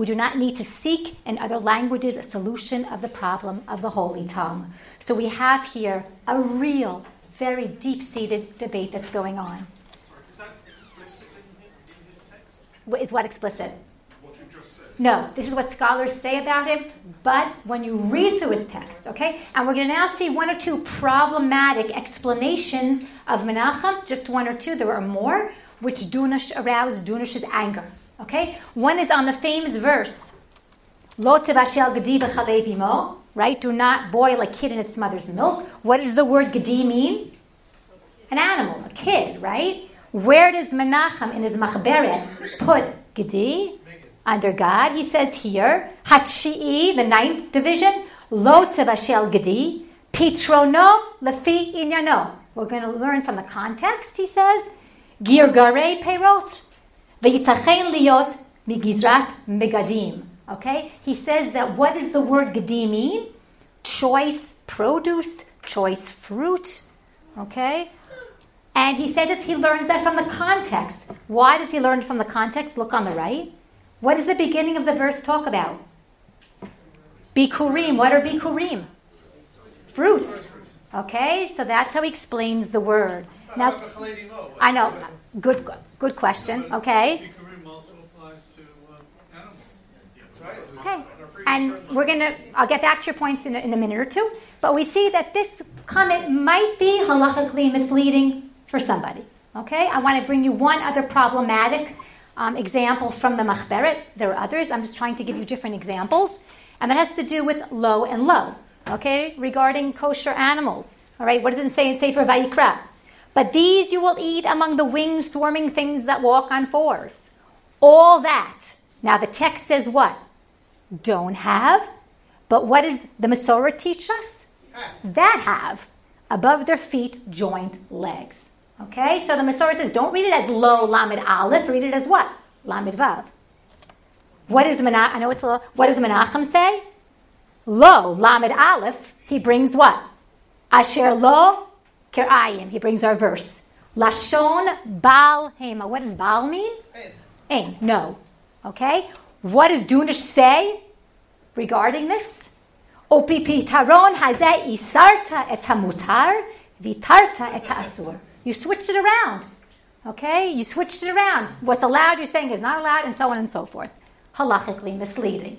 We do not need to seek in other languages a solution of the problem of the holy tongue. So we have here a real, very deep seated debate that's going on. Is that explicit in, in his text? Is what explicit? What No, this is what scholars say about him, but when you read through his text, okay, and we're going to now see one or two problematic explanations of Menachem, just one or two, there are more, which Dunash aroused Dunash's anger, okay? One is on the famous verse, Lo tevashel gedi right? Do not boil a kid in its mother's milk. What does the word gedi mean? An animal, a kid, right? Where does Menachem in his Machberet put gedi? under God. He says here, Hatshi'i, the ninth division, Lo Tevashel Gedi, Pitrono Lefi Inyano. We're going to learn from the context, he says, Girgare Perot, V'yitachen Liot Migizrat Megadim. Okay? He says that what does the word Gedi mean? Choice produce, choice fruit. Okay? And he says that he learns that from the context. Why does he learn from the context? Look on the right. What does the beginning of the verse talk about? Bikurim. What are bikurim? Fruits. Okay, so that's how he explains the word. Now, I know. Good, good question. Okay. Okay, and we're gonna. I'll get back to your points in a, in a minute or two. But we see that this comment might be halachically misleading for somebody. Okay, I want to bring you one other problematic um, example from the Machberet. There are others. I'm just trying to give you different examples. And that has to do with low and low, okay, regarding kosher animals. All right, what does it say in Sefer Vayikra? But these you will eat among the winged swarming things that walk on fours. All that. Now the text says what? Don't have. But what does the Masorah teach us? That have above their feet joint legs. Okay, so the Masorah says don't read it as lo lamed aleph, read it as what? Lamed vav. What is Menachem? I know it's a What does Menachem say? Lo lamed aleph. He brings what? Asher lo kerayim. He brings our verse. Lashon bal hema. What does bal mean? Ein. No. Okay. What does Dunish say regarding this? Opi pitaron hazeh isarta et hamutar vitarta et asur. You switched it around. Okay? You switched it around. What's allowed, you're saying is not allowed, and so on and so forth. Halachically misleading.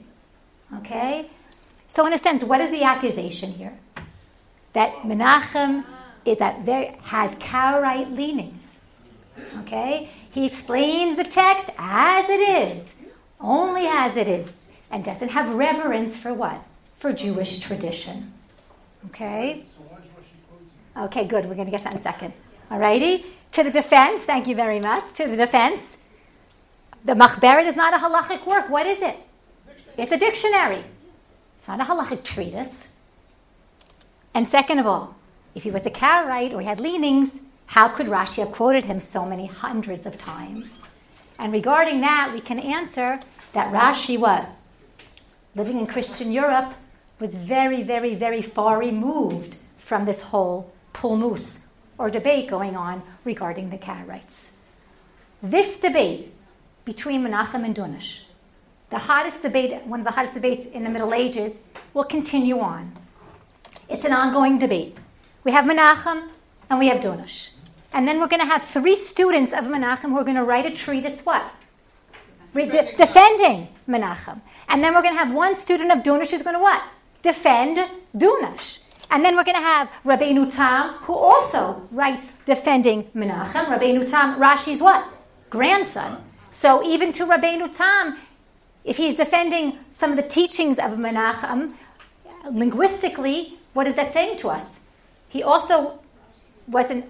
Okay? So, in a sense, what is the accusation here? That Menachem is that there has Karaite leanings. Okay? He explains the text as it is, only as it is, and doesn't have reverence for what? For Jewish tradition. Okay? Okay, good. We're going to get that in a second. Alrighty? To the defense, thank you very much. To the defense, the Machberet is not a halachic work. What is it? It's a dictionary. It's not a halachic treatise. And second of all, if he was a Karaite or he had leanings, how could Rashi have quoted him so many hundreds of times? And regarding that, we can answer that Rashi, what? Living in Christian Europe, was very, very, very far removed from this whole pulmus or debate going on regarding the Karaites. This debate between Menachem and Dunash, the hottest debate, one of the hottest debates in the Middle Ages, will continue on. It's an ongoing debate. We have Menachem and we have Dunash. And then we're going to have three students of Menachem who are going to write a treatise what? De- defending Menachem. And then we're going to have one student of Dunash who's going to what? Defend Dunash. And then we're going to have Rabbeinu Tam, who also writes defending Menachem. Rabbeinu Tam, Rashi's what? Grandson. So even to Rabbeinu Tam, if he's defending some of the teachings of Menachem, linguistically, what is that saying to us? He also wasn't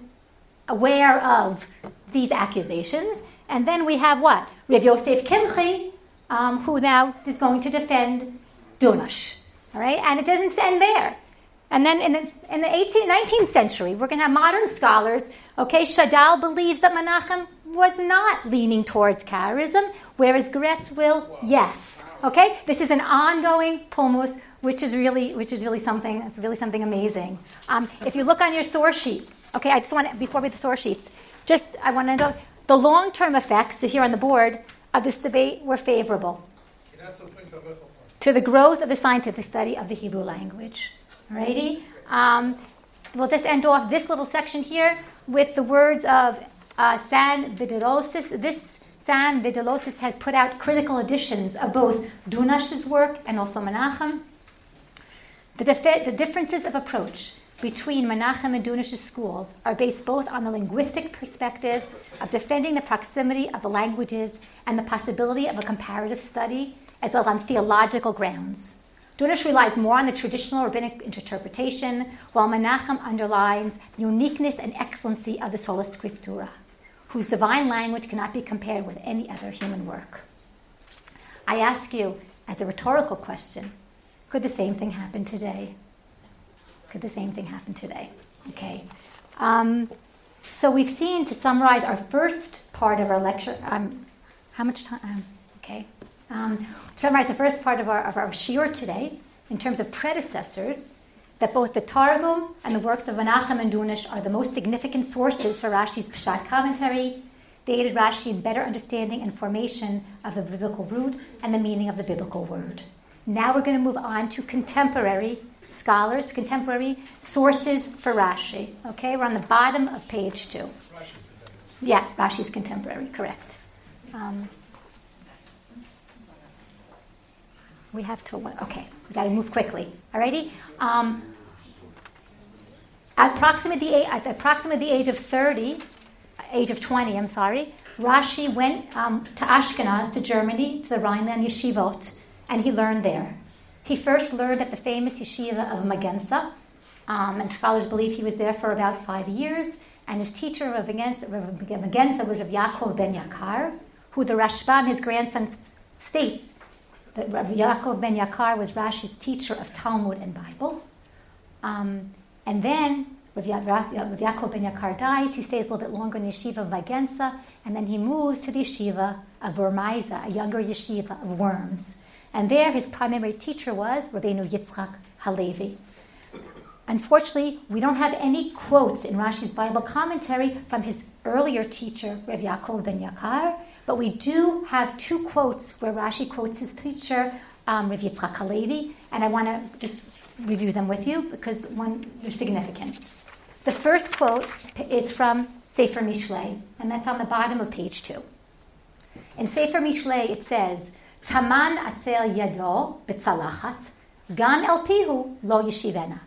aware of these accusations. And then we have what? Rav Yosef Kimchi, um, who now is going to defend Dunash. All right? And it doesn't end there. And then in the, in the 18th, 19th century, we're going to have modern scholars. Okay, Shadal believes that Menachem was not leaning towards Karaism, whereas Graetz will, yes. Okay, this is an ongoing pulmus, which is really, which is really something. It's really something amazing. Um, if you look on your source sheet, okay, I just want to, before we the source sheets, just I want to know the long-term effects here on the board of this debate were favorable to the growth of the scientific study of the Hebrew language. Alrighty? Um, we'll just end off this little section here with the words of uh, Sáenz-Badillos. This Sáenz-Badillos has put out critical editions of both Dunash's work and also Menachem. The, dif- the differences of approach between Menachem and Dunash's schools are based both on the linguistic perspective of defending the proximity of the languages and the possibility of a comparative study, as well as on theological grounds. Dunash relies more on the traditional rabbinic interpretation, while Menachem underlines the uniqueness and excellency of the sola scriptura, whose divine language cannot be compared with any other human work. I ask you, as a rhetorical question, could the same thing happen today? Could the same thing happen today? Okay. Um, so we've seen, to summarize our first part of our lecture, um, how much time? Um, okay. Um, to summarize the first part of our, of our shiur today, in terms of predecessors, that both the Targum and the works of Menachem and Dunish are the most significant sources for Rashi's Pshat commentary. They aided Rashi in better understanding and formation of the biblical root and the meaning of the biblical word. Now we're going to move on to contemporary scholars, contemporary sources for Rashi. Okay, we're on the bottom of page two. Yeah, Rashi's contemporary, correct. Um, we have to, okay, we got to move quickly. Alrighty? Um, at approximately, at approximately the age of 30, age of 20, I'm sorry, Rashi went um, to Ashkenaz, to Germany, to the Rhineland yeshivot, and he learned there. He first learned at the famous yeshiva of Magenza, um, and scholars believe he was there for about five years. And his teacher, Rav Magenza, was of Yaakov ben Yakar, who the Rashbam, his grandson, states that Rav Yaakov ben Yakar was Rashi's teacher of Talmud and Bible. Um, and then Rav, Yaakov ben Yakar dies. He stays a little bit longer in the yeshiva of Magenza, and then he moves to the yeshiva of Wormaiza, a younger yeshiva of Worms. And there his primary teacher was Rabbeinu Yitzchak Halevi. Unfortunately, we don't have any quotes in Rashi's Bible commentary from his earlier teacher, Rav Yaakov ben Yakar, but we do have two quotes where Rashi quotes his teacher, um, Rav Yitzchak Halevi, and I want to just review them with you because one, they're significant. The first quote is from Sefer Mishlei, and that's on the bottom of page two. In Sefer Mishlei, it says, Taman atzel yado betzalachat, gan el pihu lo yeshivena.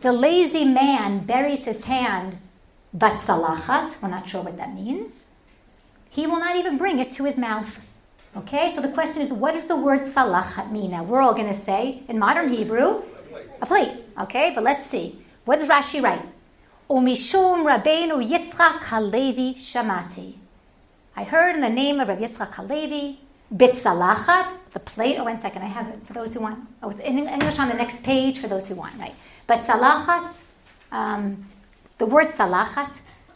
The lazy man buries his hand batzalachat. We're not sure what that means. He will not even bring it to his mouth. Okay, so the question is, what does the word salachat mean? Now we're all going to say in modern Hebrew, a plate. Okay, but let's see. What does Rashi write? Umishum Rabbeinu Yitzchak Halevi Shamati. I heard in the name of Rabbi Yitzchak Halevi, Bitzalachat, the plate. Oh, one second, I have it for those who want. Oh, it's in English on the next page for those who want, right? But salachat, um, the word salachat,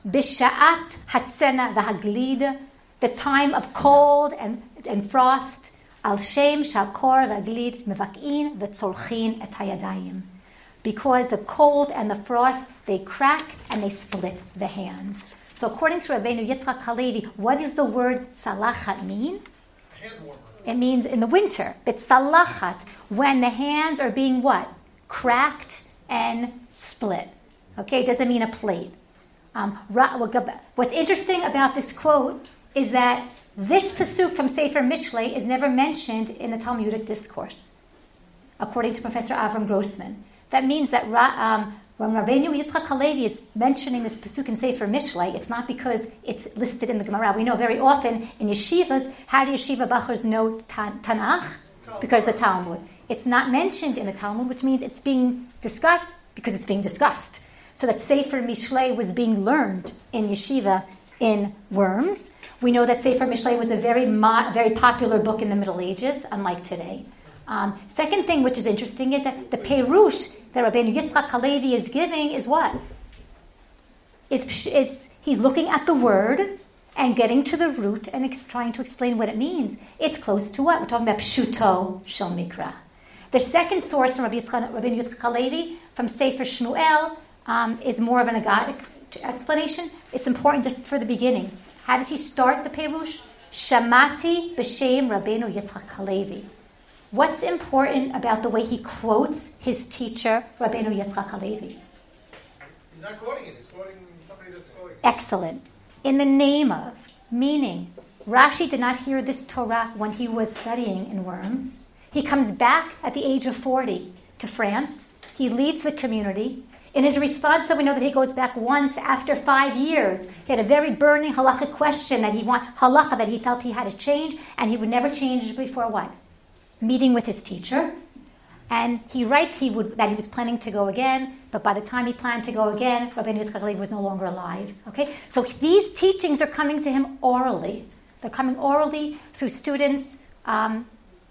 bisha'at hatzena v'haglid, the time of cold and, and frost, al shem shalkor v'haglid mevakin v'tzolchin et hayadayim. Because the cold and the frost, they crack and they split the hands. So according to Rabbeinu Yitzchak Halevi, what does the word salachat mean? It means in the winter. It's salachat, when the hands are being what? Cracked and split. Okay, it doesn't mean a plate. Um, what's interesting about this quote is that this pasuk from Sefer Mishlei is never mentioned in the Talmudic discourse, according to Professor Avram Grossman. That means that um, when Rabbeinu Yitzchak Halevi is mentioning this pasuk in Sefer Mishlei, it's not because it's listed in the Gemara. We know very often in yeshivas, how do yeshiva bachers know Tanakh? Because the Talmud. It's not mentioned in the Talmud, which means it's being discussed because it's being discussed. So that Sefer Mishlei was being learned in yeshiva in Worms. We know that Sefer Mishlei was a very, mo- very popular book in the Middle Ages, unlike today. Um, second thing which is interesting is that the Perush that Rabbeinu Yitzchak Halevi is giving is what? Is, is he's looking at the word and getting to the root and ex- trying to explain what it means. It's close to what? We're talking about Pshuto Shel Mikra. The second source from Rabbi Yitzchak, Yitzchak Halevi from Sefer Shmuel um, is more of an agadic explanation. It's important just for the beginning. How does he start the Perush? Shamati b'shem Rabbeinu Yitzchak Halevi. What's important about the way he quotes his teacher, Rabbeinu Yitzchak Halevi? He's not quoting it, he's quoting somebody that's quoting it. Excellent. In the name of, meaning, Rashi did not hear this Torah when he was studying in Worms. He comes back at the age of 40 to France. He leads the community. In his response, so we know that he goes back once after five years. He had a very burning halachic question that he want halacha that he felt he had to change, and he would never change before what? Meeting with his teacher. And he writes he would, that he was planning to go again, but by the time he planned to go again, Rabbi Yitzchak was no longer alive. Okay, so these teachings are coming to him orally. They're coming orally through students. Um,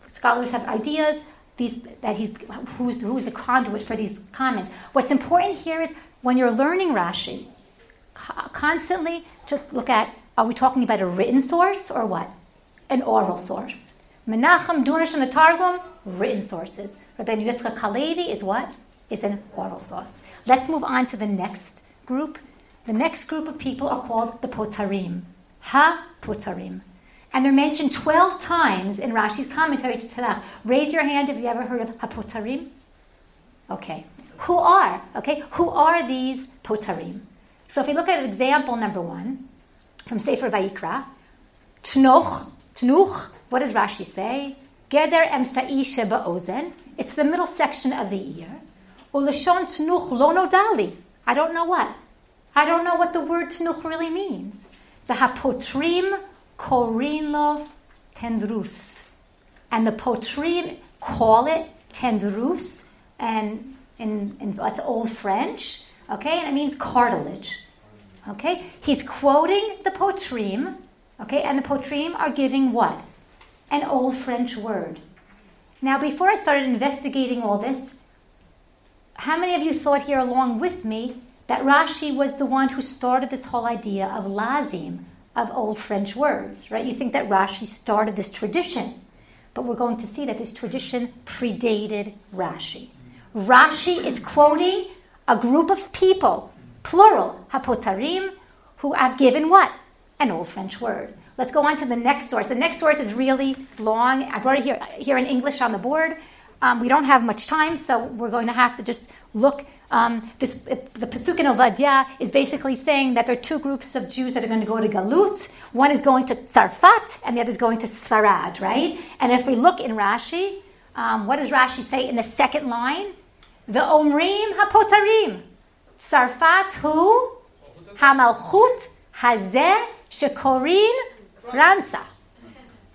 scholars have ideas. These, that he's who's, who's the conduit for these comments. What's important here is when you're learning Rashi, constantly to look at are we talking about a written source or what? An oral source. Menachem Dunish and the Targum, written sources. Rabbi Yitzchak Halevi is what? Is an oral source. Let's move on to the next group. The next group of people are called the Potarim. Ha-Potarim. And they're mentioned 12 times in Rashi's commentary to Tanakh. Raise your hand if you ever heard of Ha-Potarim. Okay. Who are? Okay. Who are these Potarim? So if you look at example number one from Sefer Vayikra, Tnoch, Tnuch, what does Rashi say? Geder emsa'i sheba ozen. It's the middle section of the ear. Ulashon tnuch lo nodali. I don't know what. I don't know what the word tnuch really means. The hapotrim korin lo tendrus. And the potrim call it tendrus, and in, in that's old French, okay, and it means cartilage. Okay, he's quoting the potrim, okay, and the potrim are giving what? An old French word. Now, before I started investigating all this, how many of you thought here along with me that Rashi was the one who started this whole idea of lazim, of old French words, right? You think that Rashi started this tradition, but we're going to see that this tradition predated Rashi. Rashi is quoting a group of people, plural, hapotarim, who have given what? An old French word. Let's go on to the next source. The next source is really long. I brought it here, here in English on the board. Um, we don't have much time, so we're going to have to just look. Um, this, the Pasuk in Ovadia is basically saying that there are two groups of Jews that are going to go to Galut. One is going to Tsarfat, and the other is going to Sfarad, right? And if we look in Rashi, um, what does Rashi say in the second line? The Omrim HaPotarim. Tsarfat hu Hamalchut Hazeh Shekorin Franza.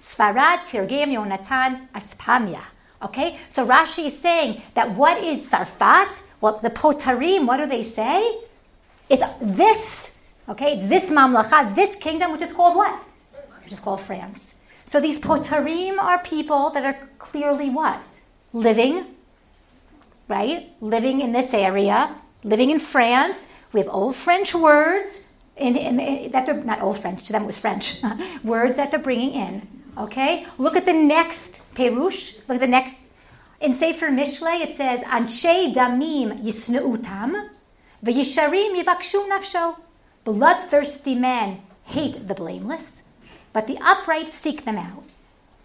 Sfarad Tirgem Yonatan Aspamia. Okay, so Rashi is saying that what is Sarfat? Well, the Potarim, what do they say? It's this, okay, it's this mamlacha, this kingdom, which is called what? Which is called France. So these Potarim are people that are clearly what? Living, right? Living in this area, living in France. We have old French words in, that they're not old French, to them it was French, words that they're bringing in. Okay? Look at the next Perush. Look at the next. In Sefer Mishle, it says, Anshe damim yisneutam, v'yisharim yivakshu nafsho. Bloodthirsty men hate the blameless, but the upright seek them out.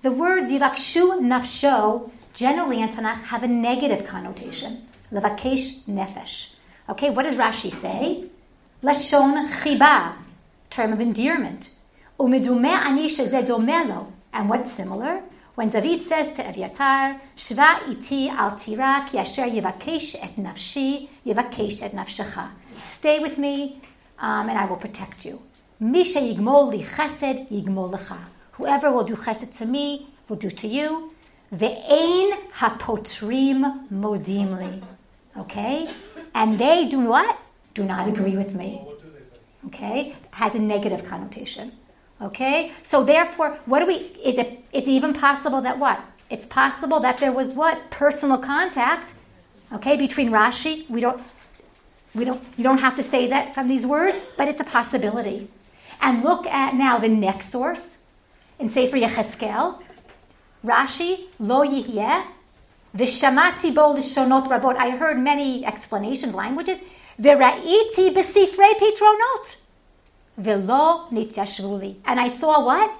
The words yivakshu nafsho generally in Tanakh have a negative connotation. Levakesh nefesh. Okay, what does Rashi say? Lashon chiba, term of endearment. Umidume ani shezeh and what's similar? When David says to Eviatar, Shva iti al tira ki asher yivakesh et nafshi, yivakesh et nafshecha. Stay with me, um, and I will protect you. Misha yigmol li chesed yigmol lecha. Whoever will do chesed to me will do to you. Ve'ein hapotrim modimli. Okay? And they do what? Do not agree with me. Okay? Has a negative connotation. Okay? So therefore, what do we is it it's even possible that what? It's possible that there was what? Personal contact, okay, between Rashi. We don't we don't you don't have to say that from these words, but it's a possibility. And look at now the next source in Sefer Yecheskel. Rashi, lo yihyeh, v'shamati bo l'shonot rabot. I heard many explanations, languages. V'ra'iti b'sifrei pitronot. Velo nityashvuli. And I saw what?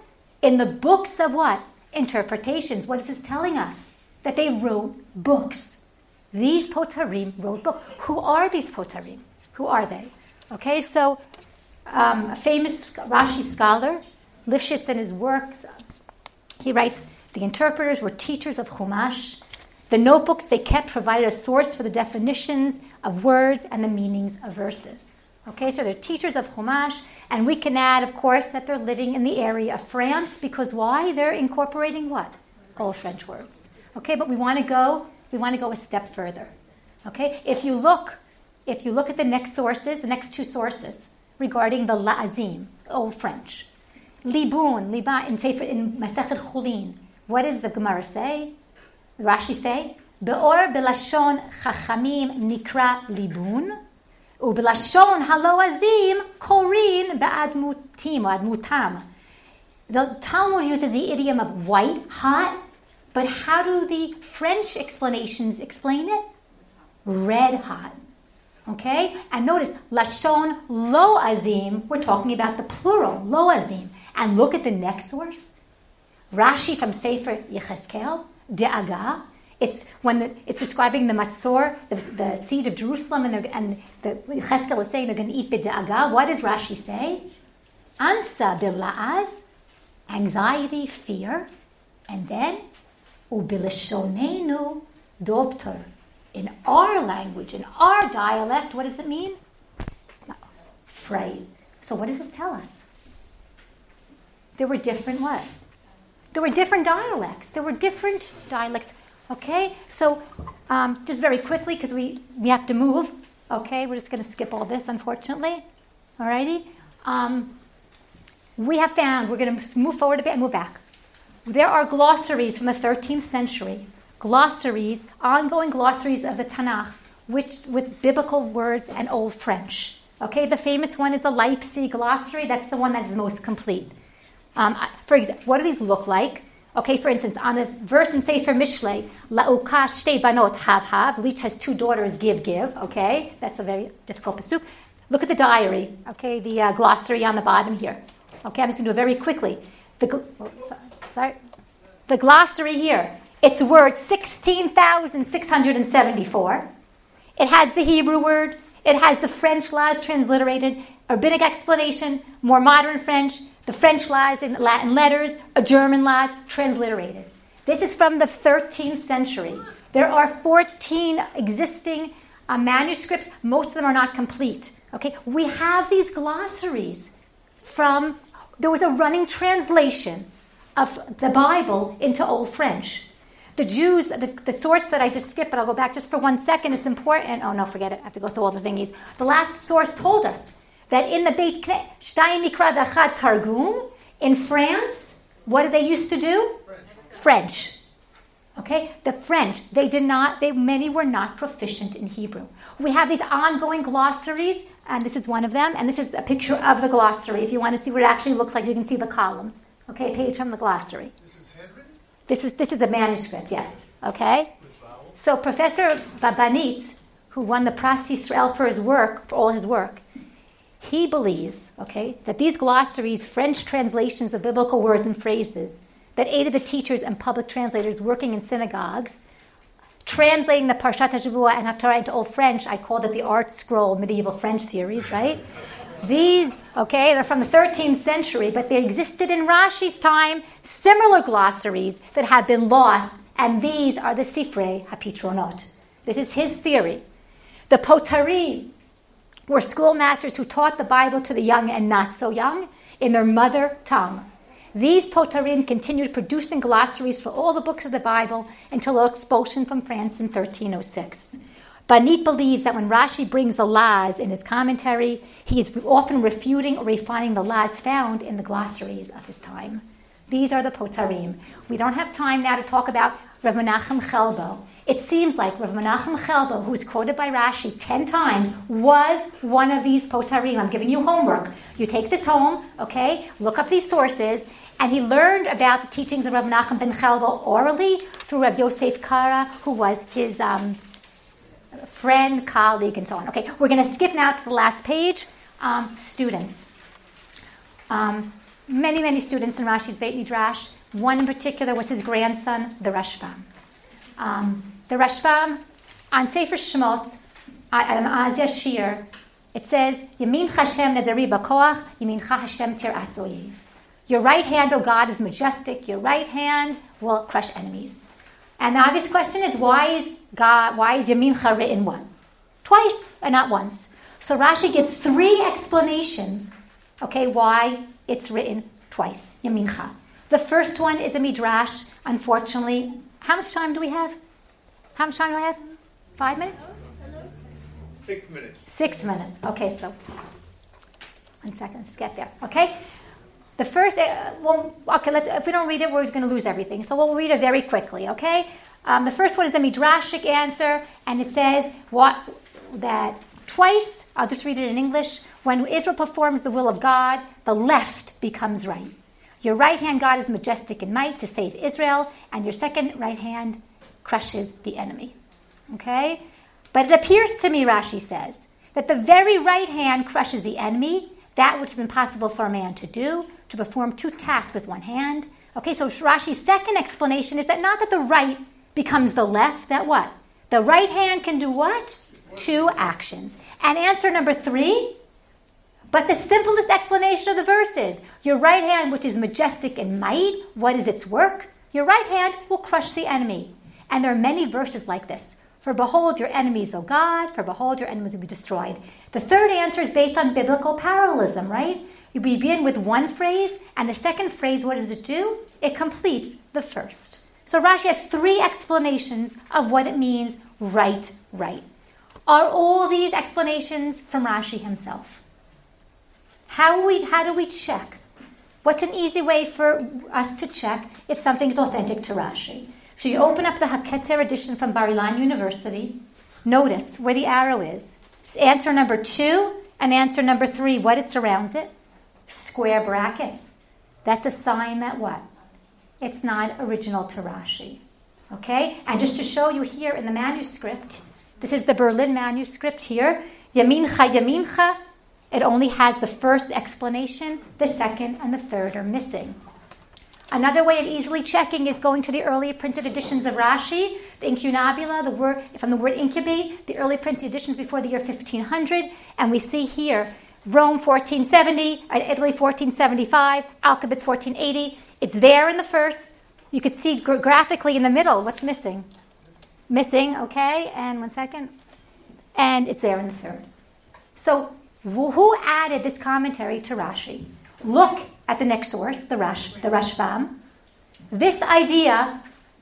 In the books of what? Interpretations. What is this telling us? That they wrote books. These potarim wrote books. Who are these potarim? Who are they? Okay, so um, a famous Rashi scholar, Lifshitz in his works, he writes, the interpreters were teachers of Chumash. The notebooks they kept provided a source for the definitions of words and the meanings of verses. Okay, so they're teachers of Chumash, and we can add, of course, that they're living in the area of France because why? They're incorporating what? Old French words. Okay, but we want to go, we want to go a step further. Okay, if you look, if you look at the next sources, the next two sources regarding the La'azim, Old French, Libun, Liba in Sefer in Masechet Chulin. What does the Gemara say? Rashi say, Be'or belashon chachamim nikra libun, ובלשון הלועזים קוראים באדמותים או אדמותם. The Talmud uses the idiom of white, hot, but how do the French explanations explain it? Red hot. Okay? And notice, Lashon Loazim, we're talking about the plural, Loazim. And look at the next source. Rashi from Sefer Yecheskel, De'aga. it's when the, it's describing the Matzor, the, the siege of Jerusalem, and, the, and the Yecheskel is saying they're going to eat b'de'aga. What does Rashi say? Ansa bila'az, anxiety, fear, and then ubilishonenu dobter. In our language, in our dialect, what does it mean? Afraid. So what does this tell us? There were different what? There were different dialects. There were different dialects. Okay, so um, just very quickly because we, we have to move. Okay, we're just going to skip all this, unfortunately. Alrighty. Um, we have found, we're going to move forward a bit and move back. There are glossaries from the 13th century, glossaries, ongoing glossaries of the Tanakh, which with biblical words and Old French. Okay, the famous one is the Leipzig glossary. That's the one that is most complete. Um, for example, what do these look like? Okay, for instance, on a verse in Sefer Mishlei, La'uka shte banot hav hav, Leach has two daughters, give, give. Okay, that's a very difficult pasuk. Look at the diary. Okay, the uh, glossary on the bottom here. Okay, I'm just going to do it very quickly. The oh, sorry, the glossary here. It's word 16,674. It has the Hebrew word. It has the French laws transliterated, rabbinic explanation, more modern French, the French lies in Latin letters, a German lies transliterated. This is from the 13th century. There are 14 existing uh, manuscripts. Most of them are not complete. Okay, we have these glossaries from. There was a running translation of the Bible into Old French. The Jews, the, the source that I just skipped, but I'll go back just for one second. It's important. Oh no, forget it. I have to go through all the thingies. The last source told us that in the Beit Dachat Targum in France, what did they used to do? French. French. Okay, the French. They did not. They many were not proficient in Hebrew. We have these ongoing glossaries, and this is one of them. And this is a picture of the glossary. If you want to see what it actually looks like, you can see the columns. Okay, page from the glossary. This is handwritten? This is this is a manuscript. Yes. Okay. So Professor Babanitz, who won the Pras Yisrael for his work, for all his work, he believes, okay, that these glossaries, French translations of biblical words and phrases, that aided the teachers and public translators working in synagogues, translating the Parshat HaShavua and Haftarah into Old French. I called it the Art Scroll Medieval French series, right? These, okay, they're from the 13th century, but they existed in Rashi's time, similar glossaries that have been lost, and these are the Sifrei HaPitronot. This is his theory. The Potari, were schoolmasters who taught the Bible to the young and not so young in their mother tongue. These potarim continued producing glossaries for all the books of the Bible until expulsion from France in 1306. Banitt believes that when Rashi brings the laws in his commentary, he is often refuting or refining the laws found in the glossaries of his time. These are the potarim. We don't have time now to talk about Rav Menachem Chelbo. It seems like Rav Menachem Chelbo, who is quoted by Rashi ten times, was one of these potarim. I'm giving you homework. You take this home, okay? Look up these sources. And he learned about the teachings of Rav Menachem ben Chelbo orally through Rav Yosef Kara, who was his um, friend, colleague, and so on. Okay, we're going to skip now to the last page. Um, students. Um, many, many students in Rashi's Beit Midrash. One in particular was his grandson, the Rashbam. Um, the Rashbam on Sefer Shemot, on Az Yashir, it says, Yamin Hashem Hashem. Your right hand, O God, is majestic. Your right hand will crush enemies. And the obvious question is why is God, why is Yamincha written one? Twice and not once. So Rashi gives three explanations, okay, why it's written twice, Yamincha. The first one is a midrash. Unfortunately, how much time do we have? How much time do I have? Five minutes? Six minutes. Six minutes. Okay, so one second, let's get there. Okay? The first, uh, well, okay, let if we don't read it, we're going to lose everything. So we'll read it very quickly, okay? Um, the first one is the midrashic answer, and it says what that twice. I'll just read it in English. When Israel performs the will of God, the left becomes right. Your right hand, God, is majestic in might to save Israel, and your second right hand crushes the enemy. Okay? But it appears to me, Rashi says, that the very right hand crushes the enemy, that which is impossible for a man to do, to perform two tasks with one hand. Okay, so Rashi's second explanation is that not that the right becomes the left, that what? The right hand can do what? Two actions. And answer number three, but the simplest explanation of the verse is your right hand, which is majestic in might, what is its work? Your right hand will crush the enemy. And there are many verses like this. For behold your enemies, O God, for behold your enemies will be destroyed. The third answer is based on biblical parallelism, right? You begin with one phrase, and the second phrase, what does it do? It completes the first. So Rashi has three explanations of what it means right, right. Are all these explanations from Rashi himself? How, we, how do we check? What's an easy way for us to check if something is authentic to Rashi? So you open up the Haketer edition from Bar Ilan University. Notice where the arrow is. It's answer number two and answer number three. What it surrounds it? Square brackets. That's a sign that what? It's not original to Rashi. Okay? And just to show you here in the manuscript, this is the Berlin manuscript here. Yamincha, Yamincha. It only has the first explanation, the second and the third are missing. Another way of easily checking is going to the early printed editions of Rashi, the incunabula, the word from the word incubate, the early printed editions before the year 1500, and we see here Rome 1470, uh, Italy 1475, Alkabitz 1480. It's there in the first. You could see graphically in the middle what's missing. Missing, okay, and one second. And it's there in the third. So who added this commentary to Rashi? Look at the next source, the, Rash, the Rashbam. This idea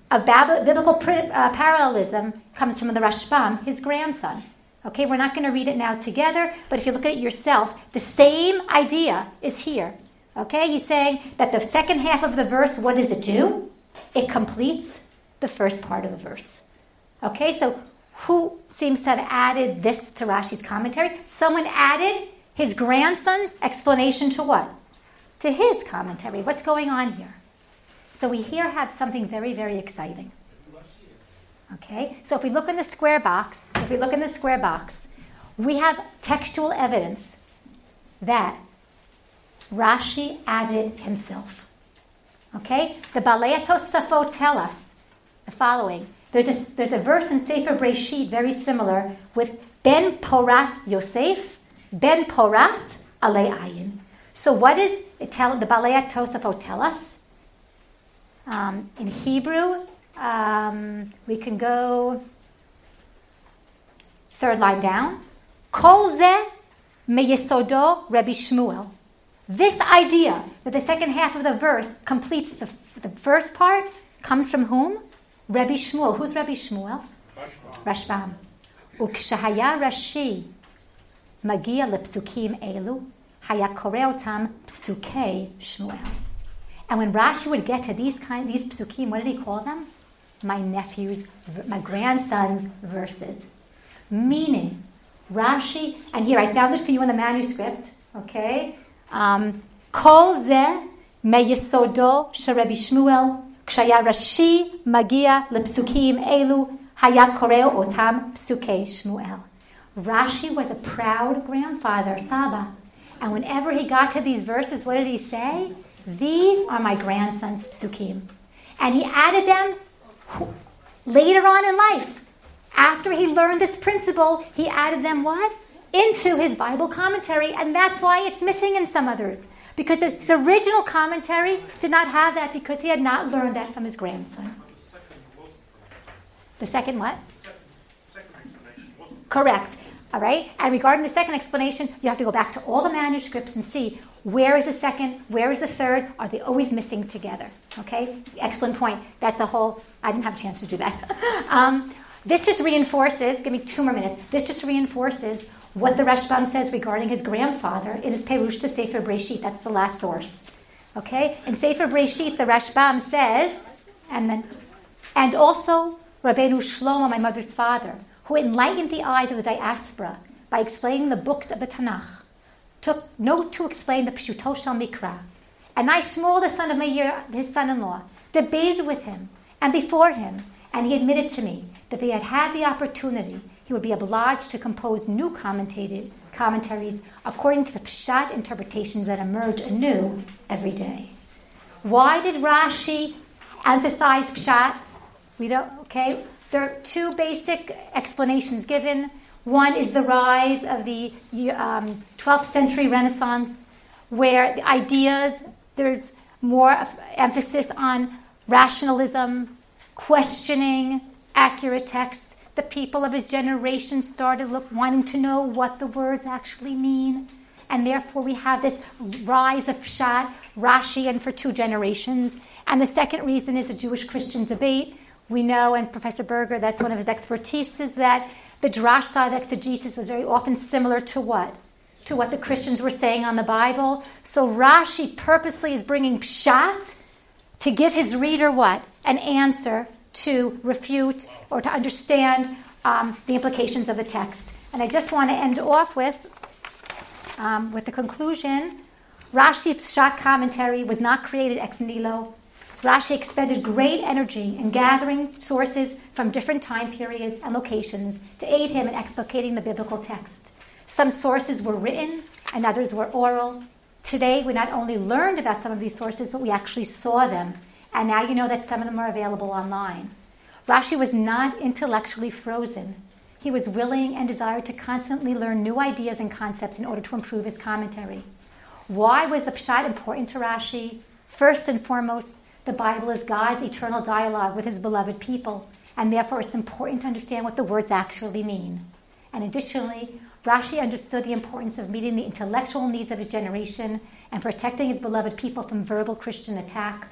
of biblical uh, parallelism comes from the Rashbam, his grandson. Okay, we're not going to read it now together, but if you look at it yourself, the same idea is here. Okay, he's saying that the second half of the verse, what does it do? It completes the first part of the verse. Okay, so who seems to have added this to Rashi's commentary? Someone added his grandson's explanation to what? To his commentary. What's going on here? So we here have something very, very exciting. Okay, so if we look in the square box, if we look in the square box, we have textual evidence that Rashi added himself. Okay, the Balei Tosafot tell us the following. There's a, there's a verse in Sefer Breshit very similar with Ben Porat Yosef, Ben Porat Alei Ayin. So what does tell, the Balei Tosafot tell us? Um, in Hebrew, um, we can go third line down. Kol ze meyesodo Rabbi Shmuel. This idea that the second half of the verse completes the, the first part comes from whom? Rabbi Shmuel. Who's Rabbi Shmuel? Rashbam. Rashbam. Ukshahaya Rashi. Magia lepsukim elu. Hayakoreotam psukei Shmuel. And when Rashi would get to these kind, these psukim, what did he call them? My nephew's, my grandson's verses. Meaning, Rashi, and here I found it for you in the manuscript, okay? Um, Kol ze meyesodo sherebi Shmuel, kshaya Rashi magia lepsukim elu, hayakoreo otam psukei Shmuel. Rashi was a proud grandfather, Saba. And whenever he got to these verses, what did he say? These are my grandson's psukim. And he added them later on in life. After he learned this principle, he added them what? into his Bible commentary, and that's why it's missing in some others. Because his original commentary did not have that because he had not learned that from his grandson. The second what? Correct. All right? And regarding the second explanation, you have to go back to all the manuscripts and see where is the second, where is the third, are they always missing together? Okay? Excellent point. That's a whole, I didn't have a chance to do that. um, this just reinforces, give me two more minutes, this just reinforces what the Rashbam says regarding his grandfather in his Perush to Sefer Breshit. That's the last source. Okay? In Sefer Breshit, the Rashbam says, and then, and also Rabbeinu Shlomo, my mother's father, who enlightened the eyes of the diaspora by explaining the books of the Tanakh, took note to explain the Pshuto Shel Mikra. And I, Shmuel, the son of Meir, his son-in-law, debated with him and before him, and he admitted to me that if he had had the opportunity, he would be obliged to compose new commentaries according to the Pshat interpretations that emerge anew every day. Why did Rashi emphasize Pshat? We don't, okay? There are two basic explanations given. One is the rise of the um, 12th century Renaissance, where the ideas, there's more emphasis on rationalism, questioning accurate texts. The people of his generation started look, wanting to know what the words actually mean. And therefore, we have this rise of Pshat, Rashi, and for two generations. And the second reason is a Jewish Christian debate we know, and Professor Berger, that's one of his expertise, is that the Drash side exegesis was very often similar to what? To what the Christians were saying on the Bible. So Rashi purposely is bringing pshat to give his reader what? An answer to refute or to understand um, the implications of the text. And I just want to end off with, um, with the conclusion Rashi's Pshat commentary was not created ex nihilo. Rashi expended great energy in gathering sources from different time periods and locations to aid him in explicating the biblical text. Some sources were written and others were oral. Today, we not only learned about some of these sources, but we actually saw them. And now you know that some of them are available online. Rashi was not intellectually frozen. He was willing and desired to constantly learn new ideas and concepts in order to improve his commentary. Why was the Pshat important to Rashi? First and foremost, the Bible is God's eternal dialogue with his beloved people, and therefore it's important to understand what the words actually mean. And additionally, Rashi understood the importance of meeting the intellectual needs of his generation and protecting his beloved people from verbal Christian attack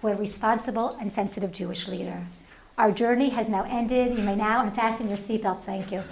with a responsible and sensitive Jewish leader. Our journey has now ended. You may now unfasten your seatbelt. Thank you.